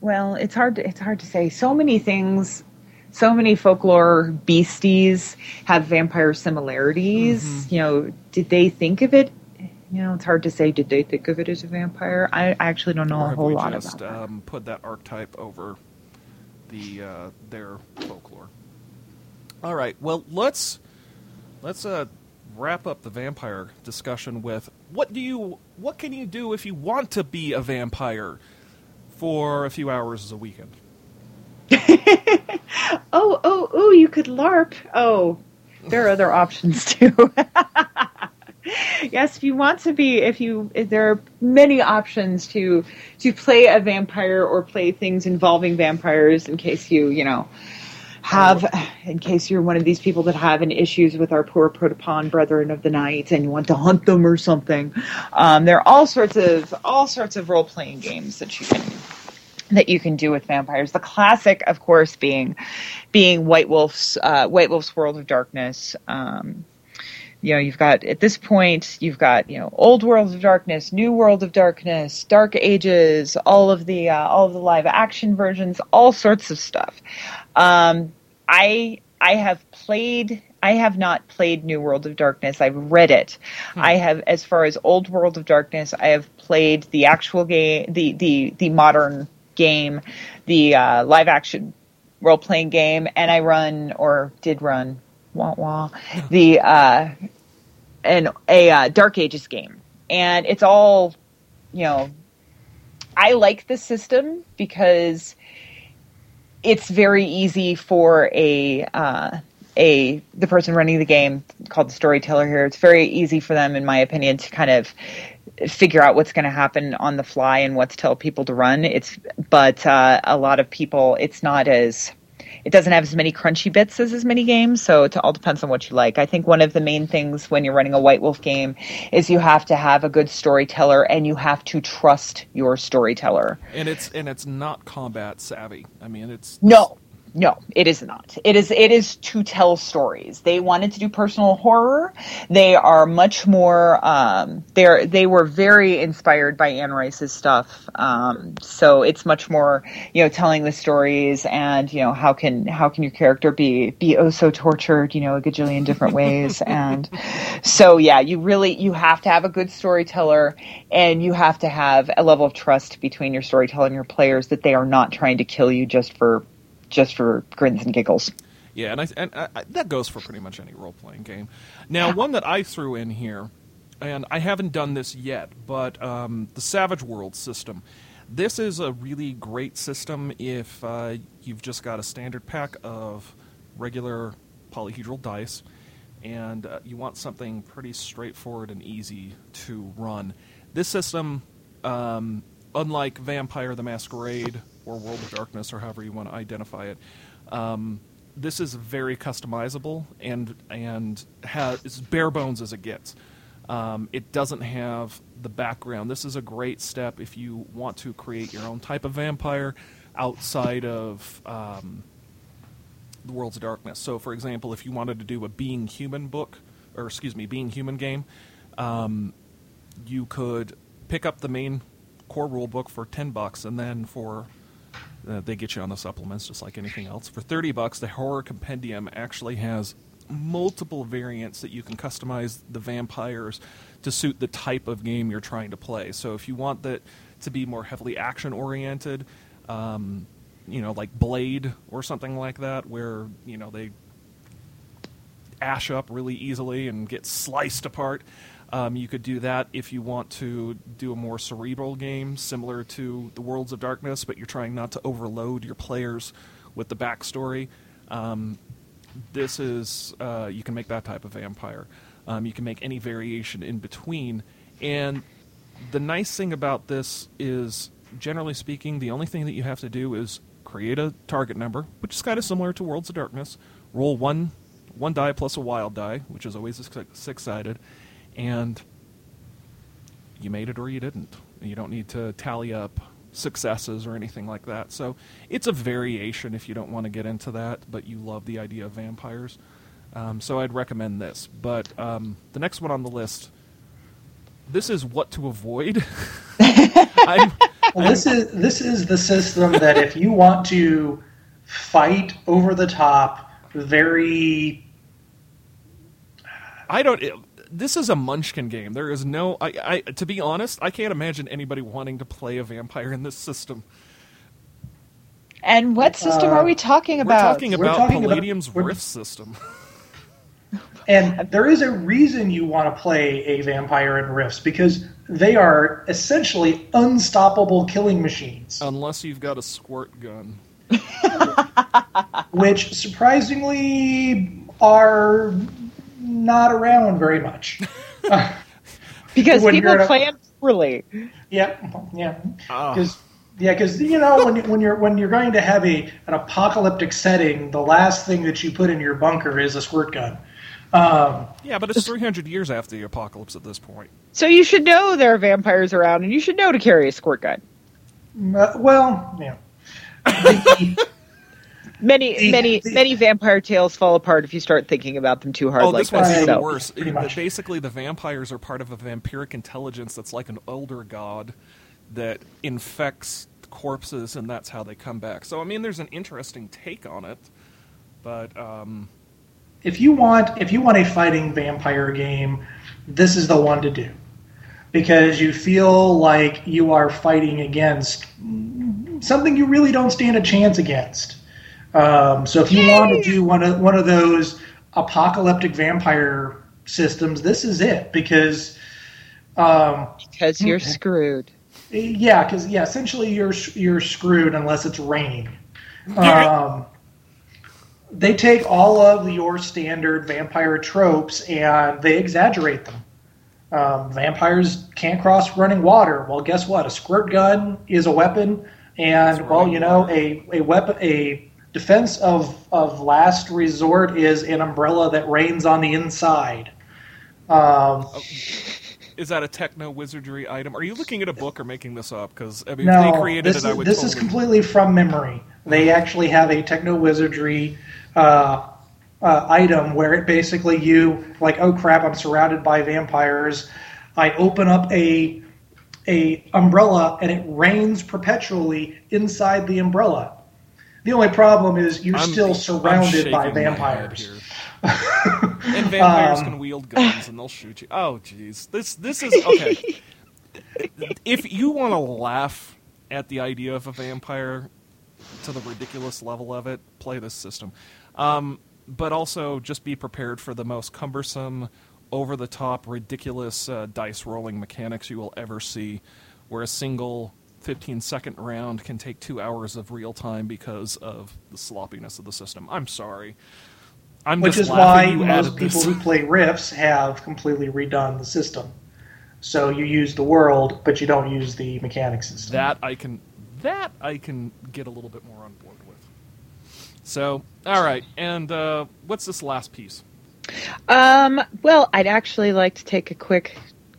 Well, it's hard. To, it's hard to say. So many things. So many folklore beasties have vampire similarities. Mm-hmm. You know, did they think of it? You know, it's hard to say. Did they think of it as a vampire? I, I actually don't know Or a whole lot just about that. um, put that archetype over the uh, their folklore? All right. Well, let's let's uh, wrap up the vampire discussion with what do you what can you do if you want to be a vampire for a few hours a weekend? Oh, oh, oh! You could LARP. Oh, there are other options too. yes, if you want to be, if you, if there are many options to to play a vampire or play things involving vampires. In case you, you know, have, in case you're one of these people that have an issues with our poor protopon brethren of the night and you want to hunt them or something, um, there are all sorts of all sorts of role playing games that you can that you can do with vampires. The classic, of course, being being White Wolf's uh, White Wolf's World of Darkness. Um, you know, you've got at this point, you've got you know, Old World of Darkness, New World of Darkness, Dark Ages, all of the uh, all of the live action versions, all sorts of stuff. Um, I I have played. I have not played New World of Darkness. I've read it. I have, as far as Old World of Darkness, I have played the actual game, the the the modern game, the uh, live action role playing game, and I run or did run wah wah the uh, an a uh, Dark Ages game, and it's all you know. I like the system because it's very easy for a uh, a the person running the game called the storyteller here. It's very easy for them, in my opinion, to kind of figure out what's going to happen on the fly and what to tell people to run. It's but uh, a lot of people, it's not as it doesn't have as many crunchy bits as as many games, so it all depends on what you like. I think one of the main things when you're running a White Wolf game is you have to have a good storyteller and you have to trust your storyteller. And it's and it's not combat savvy. I mean, it's No, no, it is not. It is it is to tell stories. They wanted to do personal horror. They are much more. Um, they're they were very inspired by Anne Rice's stuff. Um, so it's much more you know telling the stories and you know how can how can your character be be oh so tortured you know a gajillion different ways and so yeah you really you have to have a good storyteller and you have to have a level of trust between your storyteller and your players that they are not trying to kill you just for just for grins and giggles. Yeah, and I, and I, that goes for pretty much any role playing game. Now, one that I threw in here, and I haven't done this yet, but um, the Savage World system. This is a really great system if uh, you've just got a standard pack of regular polyhedral dice, and uh, you want something pretty straightforward and easy to run. This system, um, unlike Vampire the Masquerade or World of Darkness, or however you want to identify it, um, this is very customizable and and has bare bones as it gets. Um, it doesn't have the background. This is a great step if you want to create your own type of vampire outside of um, the Worlds of Darkness. So, for example, if you wanted to do a Being Human book, or excuse me, Being Human game, um, you could pick up the main core rule book for ten bucks, and then for uh, they get you on the supplements just like anything else. For thirty bucks, the Horror Compendium actually has multiple variants that you can customize the vampires to suit the type of game you're trying to play. So if you want that to be more heavily action oriented, um, you know, like Blade or something like that, where you know they ash up really easily and get sliced apart. Um, you could do that if you want to do a more cerebral game, similar to the Worlds of Darkness, but you're trying not to overload your players with the backstory. Um, this is uh, you can make that type of vampire. Um, you can make any variation in between, and the nice thing about this is, generally speaking, the only thing that you have to do is create a target number, which is kind of similar to Worlds of Darkness. Roll one one die plus a wild die, which is always six sided, and you made it or you didn't. You don't need to tally up successes or anything like that. So it's a variation if you don't want to get into that, but you love the idea of vampires. Um, so I'd recommend this. But um, the next one on the list, this is what to avoid. I'm, well, this is this is the system that if you want to fight over the top, very I don't. This is a Munchkin game. There is no. I, I. To be honest, I can't imagine anybody wanting to play a vampire in this system. And what system Uh, are we talking We're about? We're talking about- Palladium's we're- Rift system. And there is a reason you want to play a vampire in Rifts because they are essentially unstoppable killing machines, Unless you've got a squirt gun. which surprisingly are not around very much. because when people you're in a- plan poorly. yeah, yeah, Ah. because yeah, because you know when you- when you're when you're going to have a an apocalyptic setting, the last thing that you put in your bunker is a squirt gun. Um, Yeah, but it's 300 years after the apocalypse at this point. So you should know there are vampires around, and you should know to carry a squirt gun. uh, well, yeah. The- Many, The- many, the- many vampire tales fall apart if you start thinking about them too hard. Oh, like this one's this. even So- worse. Pretty It- much. basically, the vampires are part of a vampiric intelligence that's like an elder god that infects corpses, and that's how they come back. So, I mean, there's an interesting take on it, but um, if you want if you want a fighting vampire game, this is the one to do because you feel like you are fighting against something you really don't stand a chance against. Um, so if you want to do one of one of those apocalyptic vampire systems, this is it because. Um, because you're Okay. screwed. yeah, because yeah, essentially you're you're screwed unless it's raining. Um, they take all of your standard vampire tropes and they exaggerate them. Um, vampires can't cross running water. Well, guess what? A squirt gun is a weapon, and well, you know, a a weapon a defense of of last resort is an umbrella that rains on the inside. Um, is that a techno wizardry item? Are you looking at a book or making this up? Because I mean, No, if they created this it, I is, would this totally. is completely from memory. They actually have a techno wizardry uh, uh, item where it basically you like, oh crap, I'm surrounded by vampires. I open up a a umbrella and it rains perpetually inside the umbrella. The only problem is you're I'm- still surrounded by shaking my head vampires. and vampires Um, can wield guns and they'll shoot you. Oh, jeez. This this is okay. if you want to laugh at the idea of a vampire to the ridiculous level of it, play this system. Um, but also just be prepared for the most cumbersome, over the top, ridiculous uh, dice rolling mechanics you will ever see, where a single 15 second round can take two hours of real time because of the sloppiness of the system. I'm sorry. I'm Which just is why most people this. who play Rifts have completely redone the system. So you use the world, but you don't use the mechanic system. That I can that I can get a little bit more on board with. So, all right, and uh, what's this last piece? Um, well, I'd actually like to take a quick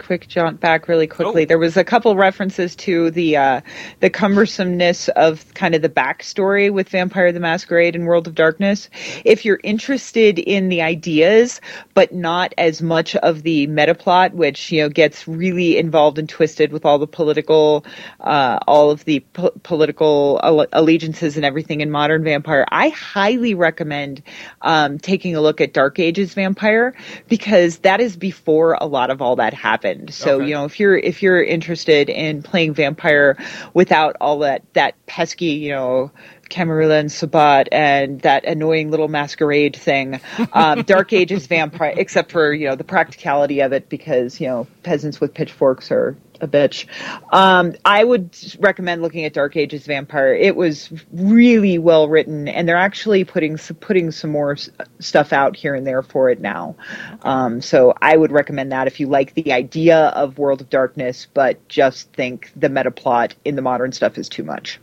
quick jaunt back really quickly. Oh. There was a couple references to the uh, the cumbersomeness of kind of the backstory with Vampire the Masquerade and World of Darkness. If you're interested in the ideas, but not as much of the meta plot, which you know gets really involved and twisted with all the political, uh, all of the po- political alle- allegiances and everything in modern Vampire, I highly recommend um, taking a look at Dark Ages Vampire because that is before a lot of all that happened. So Okay. you know if you're if you're interested in playing Vampire without all that that pesky you know. Camarilla and Sabbat and that annoying little masquerade thing. Um, Dark Ages vampire, except for, you know, the practicality of it because, you know, peasants with pitchforks are a bitch. Um, I would recommend looking at Dark Ages Vampire. It was really well written, and they're actually putting putting some more stuff out here and there for it now. Um, so I would recommend that if you like the idea of World of Darkness, but just think the meta plot in the modern stuff is too much.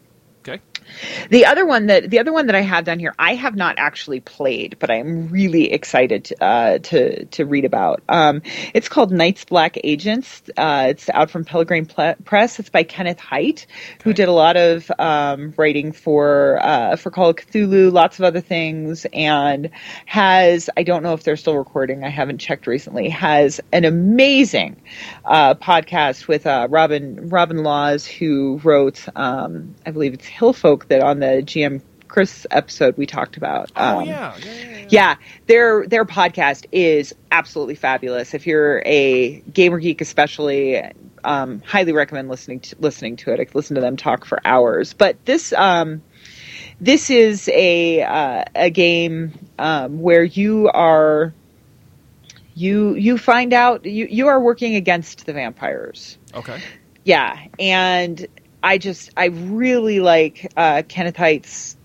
The other one that the other one that I have down here, I have not actually played, but I am really excited uh, to to read about. Um, it's called Night's Black Agents. Uh, it's out from Ple- Press. It's by Kenneth Hite, who did a lot of um, writing for uh, for Call of Cthulhu, lots of other things, and has I don't know if they're still recording. I haven't checked recently. Has an amazing uh, podcast with uh, Robin Robin Laws, who wrote um, I believe it's Hillfolk that on the GM Chris episode we talked about. Oh Um, yeah, yeah, yeah, yeah. yeah, their their podcast is absolutely fabulous. If you're a gamer geek, especially, um, highly recommend listening to listening to it. I listen to them talk for hours. But this um, this is a uh, a game um, where you are you you find out you you are working against the vampires. Okay. Yeah, and I just I really like uh, Kenneth Hite's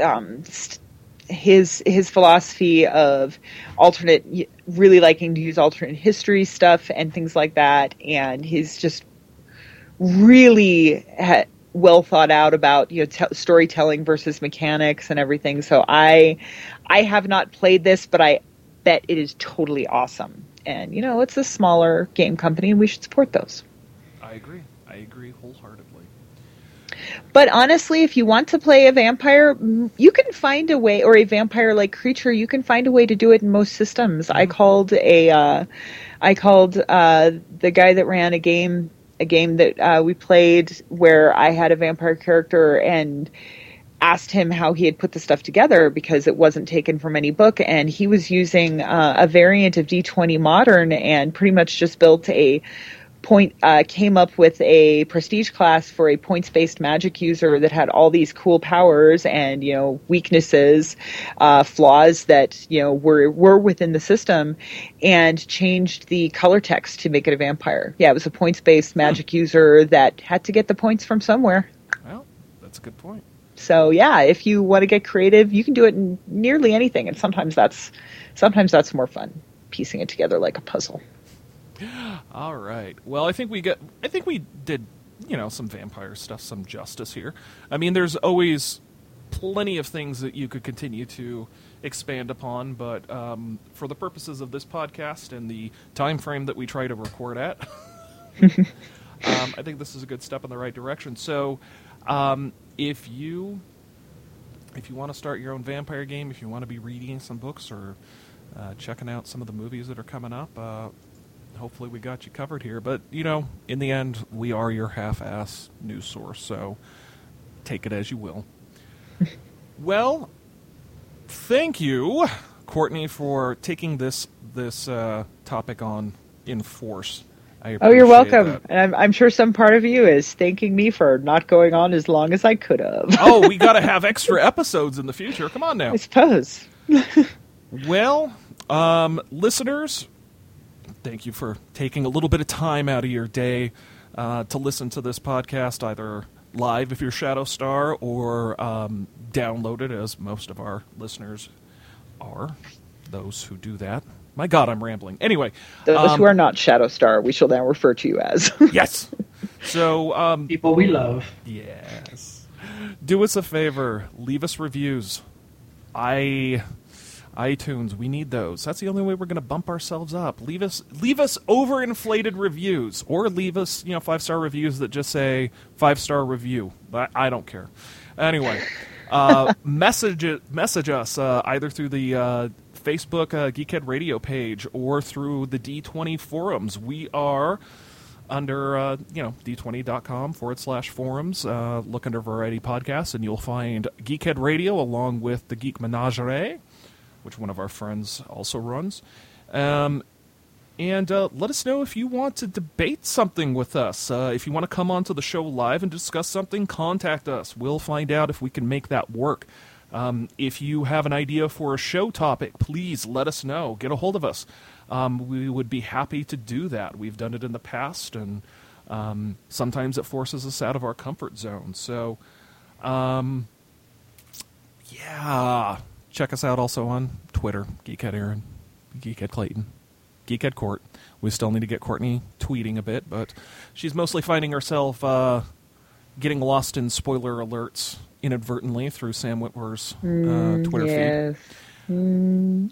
um, st- his his philosophy of alternate, really liking to use alternate history stuff and things like that, and he's just really ha- well thought out about you know t- storytelling versus mechanics and everything. So I I have not played this, but I bet it is totally awesome. And you know, it's a smaller game company, and we should support those. I agree. I agree wholeheartedly. But honestly, if you want to play a vampire, you can find a way, or a vampire-like creature, you can find a way to do it in most systems. I called a, uh, I called uh, the guy that ran a game, a game that uh, we played where I had a vampire character and asked him how he had put the stuff together because it wasn't taken from any book and he was using uh, a variant of d20 modern and pretty much just built a point uh, came up with a prestige class for a points based magic user that had all these cool powers and you know weaknesses uh, flaws that you know were were within the system and changed the color text to make it a vampire yeah it was a points based magic user that had to get the points from somewhere Well, that's a good point. so yeah, if you want to get creative, you can do it in nearly anything, and sometimes that's sometimes that's more fun piecing it together like a puzzle. All right. Well, I think we got. I think we did. You know, some vampire stuff, some justice here. I mean, there's always plenty of things that you could continue to expand upon, but um, for the purposes of this podcast and the time frame that we try to record at, um, I think this is a good step in the right direction. So, um, if you if you want to start your own vampire game, if you want to be reading some books or uh, checking out some of the movies that are coming up, uh, hopefully we got you covered here. But you know, in the end, we are your half-ass news source, so take it as you will. well, thank you, Courtney, for taking this this uh, topic on in force. Oh, you're welcome. I'm, I'm sure some part of you is thanking me for not going on as long as I could have. oh, we got to have extra episodes in the future. Come on now. I suppose. Well, um, listeners, thank you for taking a little bit of time out of your day uh, to listen to this podcast, either live if you're Shadow Star or um, download it, as most of our listeners are. Those who do that. My God, I'm rambling. Anyway, Those um, who are not Shadow Star, we shall now refer to you as. yes. So, um, People we love. Yes. Do us a favor. Leave us reviews. I iTunes, we need those. That's the only way we're going to bump ourselves up. Leave us leave us overinflated reviews, or leave us you know five star reviews that just say five star review. I, I don't care. Anyway, uh, message message us uh, either through the uh, Facebook uh, Geekhead Radio page or through the D20 forums. We are under uh, you know d20.com forward slash forums uh, look under variety podcasts and you'll find geekhead radio along with the geek menagerie which one of our friends also runs. Um, and uh, let us know if you want to debate something with us. Uh, if you want to come onto the show live and discuss something contact us. We'll find out if we can make that work. Um, if you have an idea for a show topic please let us know. Get a hold of us. Um, we would be happy to do that. We've done it in the past, and um, sometimes it forces us out of our comfort zone. So, um, yeah, check us out also on Twitter, Geekhead Aaron, Geekhead Clayton, Geekhead Court. We still need to get Courtney tweeting a bit, but she's mostly finding herself uh, getting lost in spoiler alerts inadvertently through Sam Witwer's uh, Twitter feed. yes.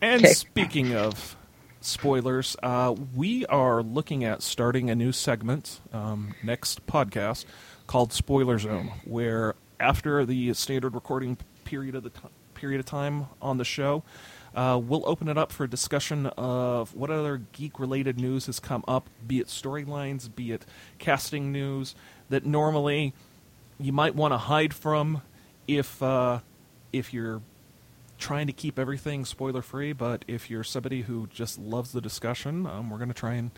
And speaking of spoilers, uh, we are looking at starting a new segment um, next podcast called Spoiler Zone, where after the standard recording period of the t- period of time on the show, uh, we'll open it up for a discussion of what other geek-related news has come up, be it storylines, be it casting news that normally you might want to hide from if uh, if you're trying to keep everything spoiler free, but if you're somebody who just loves the discussion, um, we're going to try and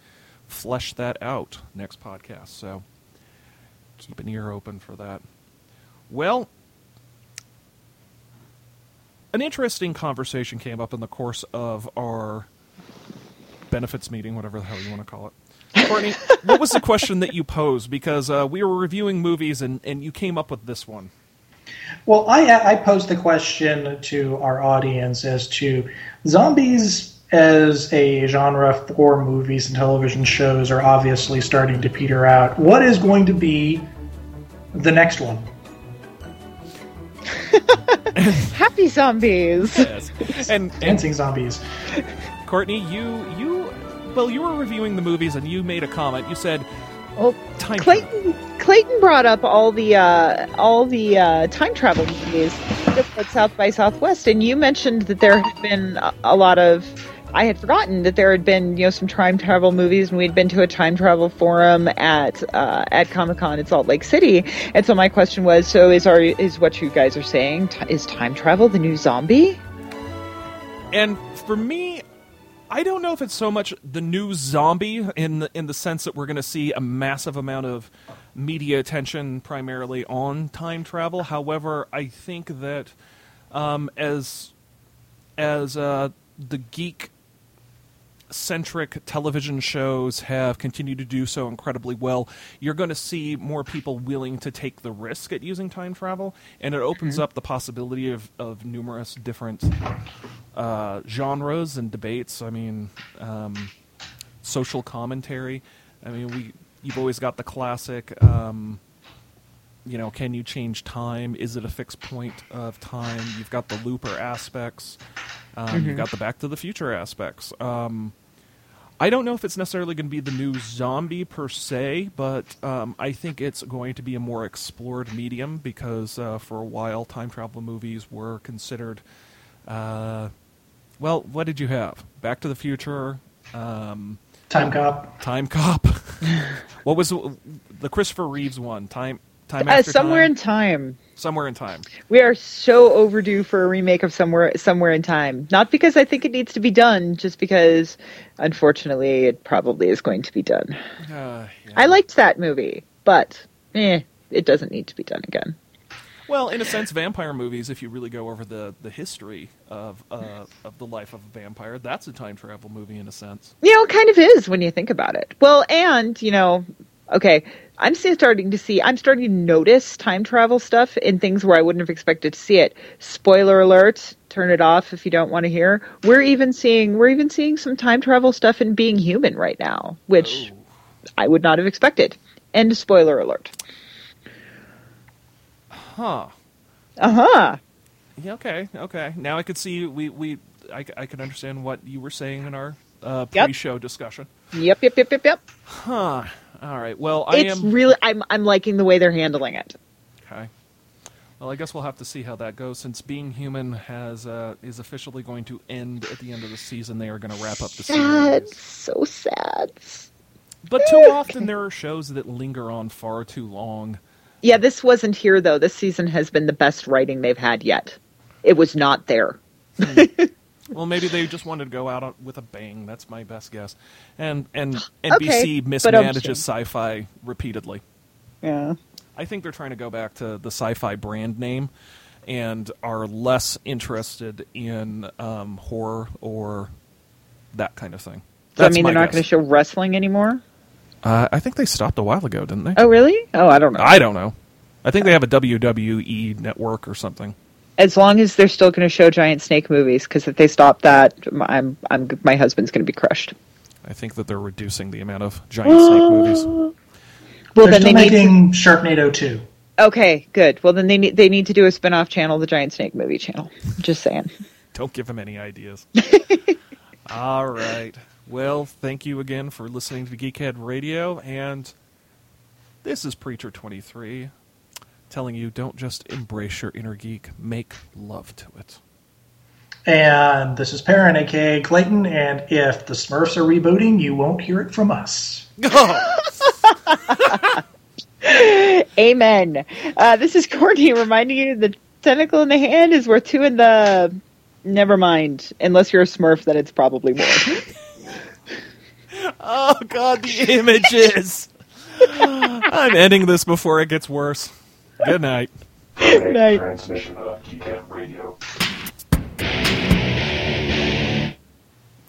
flesh that out next podcast. So keep an ear open for that. Well, an interesting conversation came up in the course of our benefits meeting, whatever the hell you want to call it. Courtney, what was the question that you posed? Because uh, we were reviewing movies and, and you came up with this one. Well, I, I posed the question to our audience as to zombies as a genre for movies and television shows are obviously starting to peter out. What is going to be the next one? Happy zombies. Yes. And, and Dancing zombies. Courtney, you you well, you were reviewing the movies and you made a comment. You said Well, time Clayton Clayton brought up all the uh, all the uh, time travel movies at South by Southwest, and you mentioned that there had been a, a lot of. I had forgotten that there had been you know some time travel movies, and we'd been to a time travel forum at uh, at Comic Con in Salt Lake City. And so my question was: so is our is what you guys are saying? T- is time travel the new zombie? And for me, I don't know if it's so much the new zombie in the, in the sense that we're going to see a massive amount of media attention primarily on time travel. However, I think that um, as as uh, the geek centric television shows have continued to do so incredibly well, you're going to see more people willing to take the risk at using time travel, and it opens up the possibility of, of numerous different uh, genres and debates. I mean, um, social commentary. I mean, we you've always got the classic. Um, you know, can you change time? Is it a fixed point of time? You've got the looper aspects. Um, You've got the Back to the Future aspects. Um, I don't know if it's necessarily going to be the new zombie per se, but um, I think it's going to be a more explored medium because uh, for a while, time travel movies were considered. Uh, well, what did you have? Back to the Future, um, Time Cop. Time Cop. what was the, the Christopher Reeves one? Time, time Uh, somewhere time? in time. somewhere in time. We are so overdue for a remake of somewhere somewhere in time. Not because I think it needs to be done, just because unfortunately it probably is going to be done. Uh, yeah. I liked that movie, but eh, it doesn't need to be done again. Well, in a sense, vampire movies, if you really go over the, the history of uh, of the life of a vampire, that's a time travel movie in a sense. You know, it kind of is when you think about it. Well, and you know, okay, I'm starting to see. I'm starting to notice time travel stuff in things where I wouldn't have expected to see it. Spoiler alert! Turn it off if you don't want to hear. We're even seeing we're even seeing some time travel stuff in Being Human right now, which I would not have expected. End spoiler alert. Huh. Uh huh. Yeah, okay, okay. Now I could see we we I, I could understand what you were saying in our uh, pre-show discussion. Yep, yep, yep, yep, yep. Huh. All right. Well, I It's am really I'm I'm liking the way they're handling it. okay. Well, I guess we'll have to see how that goes. Since Being Human has uh, is officially going to end at the end of the season, they are going to wrap up the Sad, series. so sad. But too often there are shows that linger on far too long. Yeah, this wasn't here though. This season has been the best writing they've had yet. It was not there. Well, maybe they just wanted to go out with a bang. That's my best guess. And and NBC I'm mismanages sci-fi repeatedly. Yeah. I think they're trying to go back to the sci-fi brand name and are less interested in um, horror or that kind of thing. Does that mean they're not going to show wrestling anymore? Uh, I think they stopped a while ago, didn't they? Oh, really? Oh, I don't know. I don't know. I think they have a WWE network or something. As long as they're still going to show giant snake movies, because if they stop that, I'm, I'm, my husband's going to be crushed. I think that they're reducing the amount of giant snake movies. Well, They're then still they need. making Sharknado 2. Okay, good. Well, then they need they need to do a spin-off channel, the Giant Snake Movie channel. Just saying. Don't give them any ideas. All right. Well, thank you again for listening to Geekhead Radio, and this is Preacher Twenty Three, telling you don't just embrace your inner geek, make love to it. And this is Perrin, aka Clayton, and if the Smurfs are rebooting, you won't hear it from us. Amen. Uh, this is Courtney reminding you the tentacle in the hand is worth two in the. Never mind. Unless you're a Smurf, then it's probably more. Oh God, the images! I'm ending this before it gets worse. Good night. A Night. transmission of Geekhead Radio.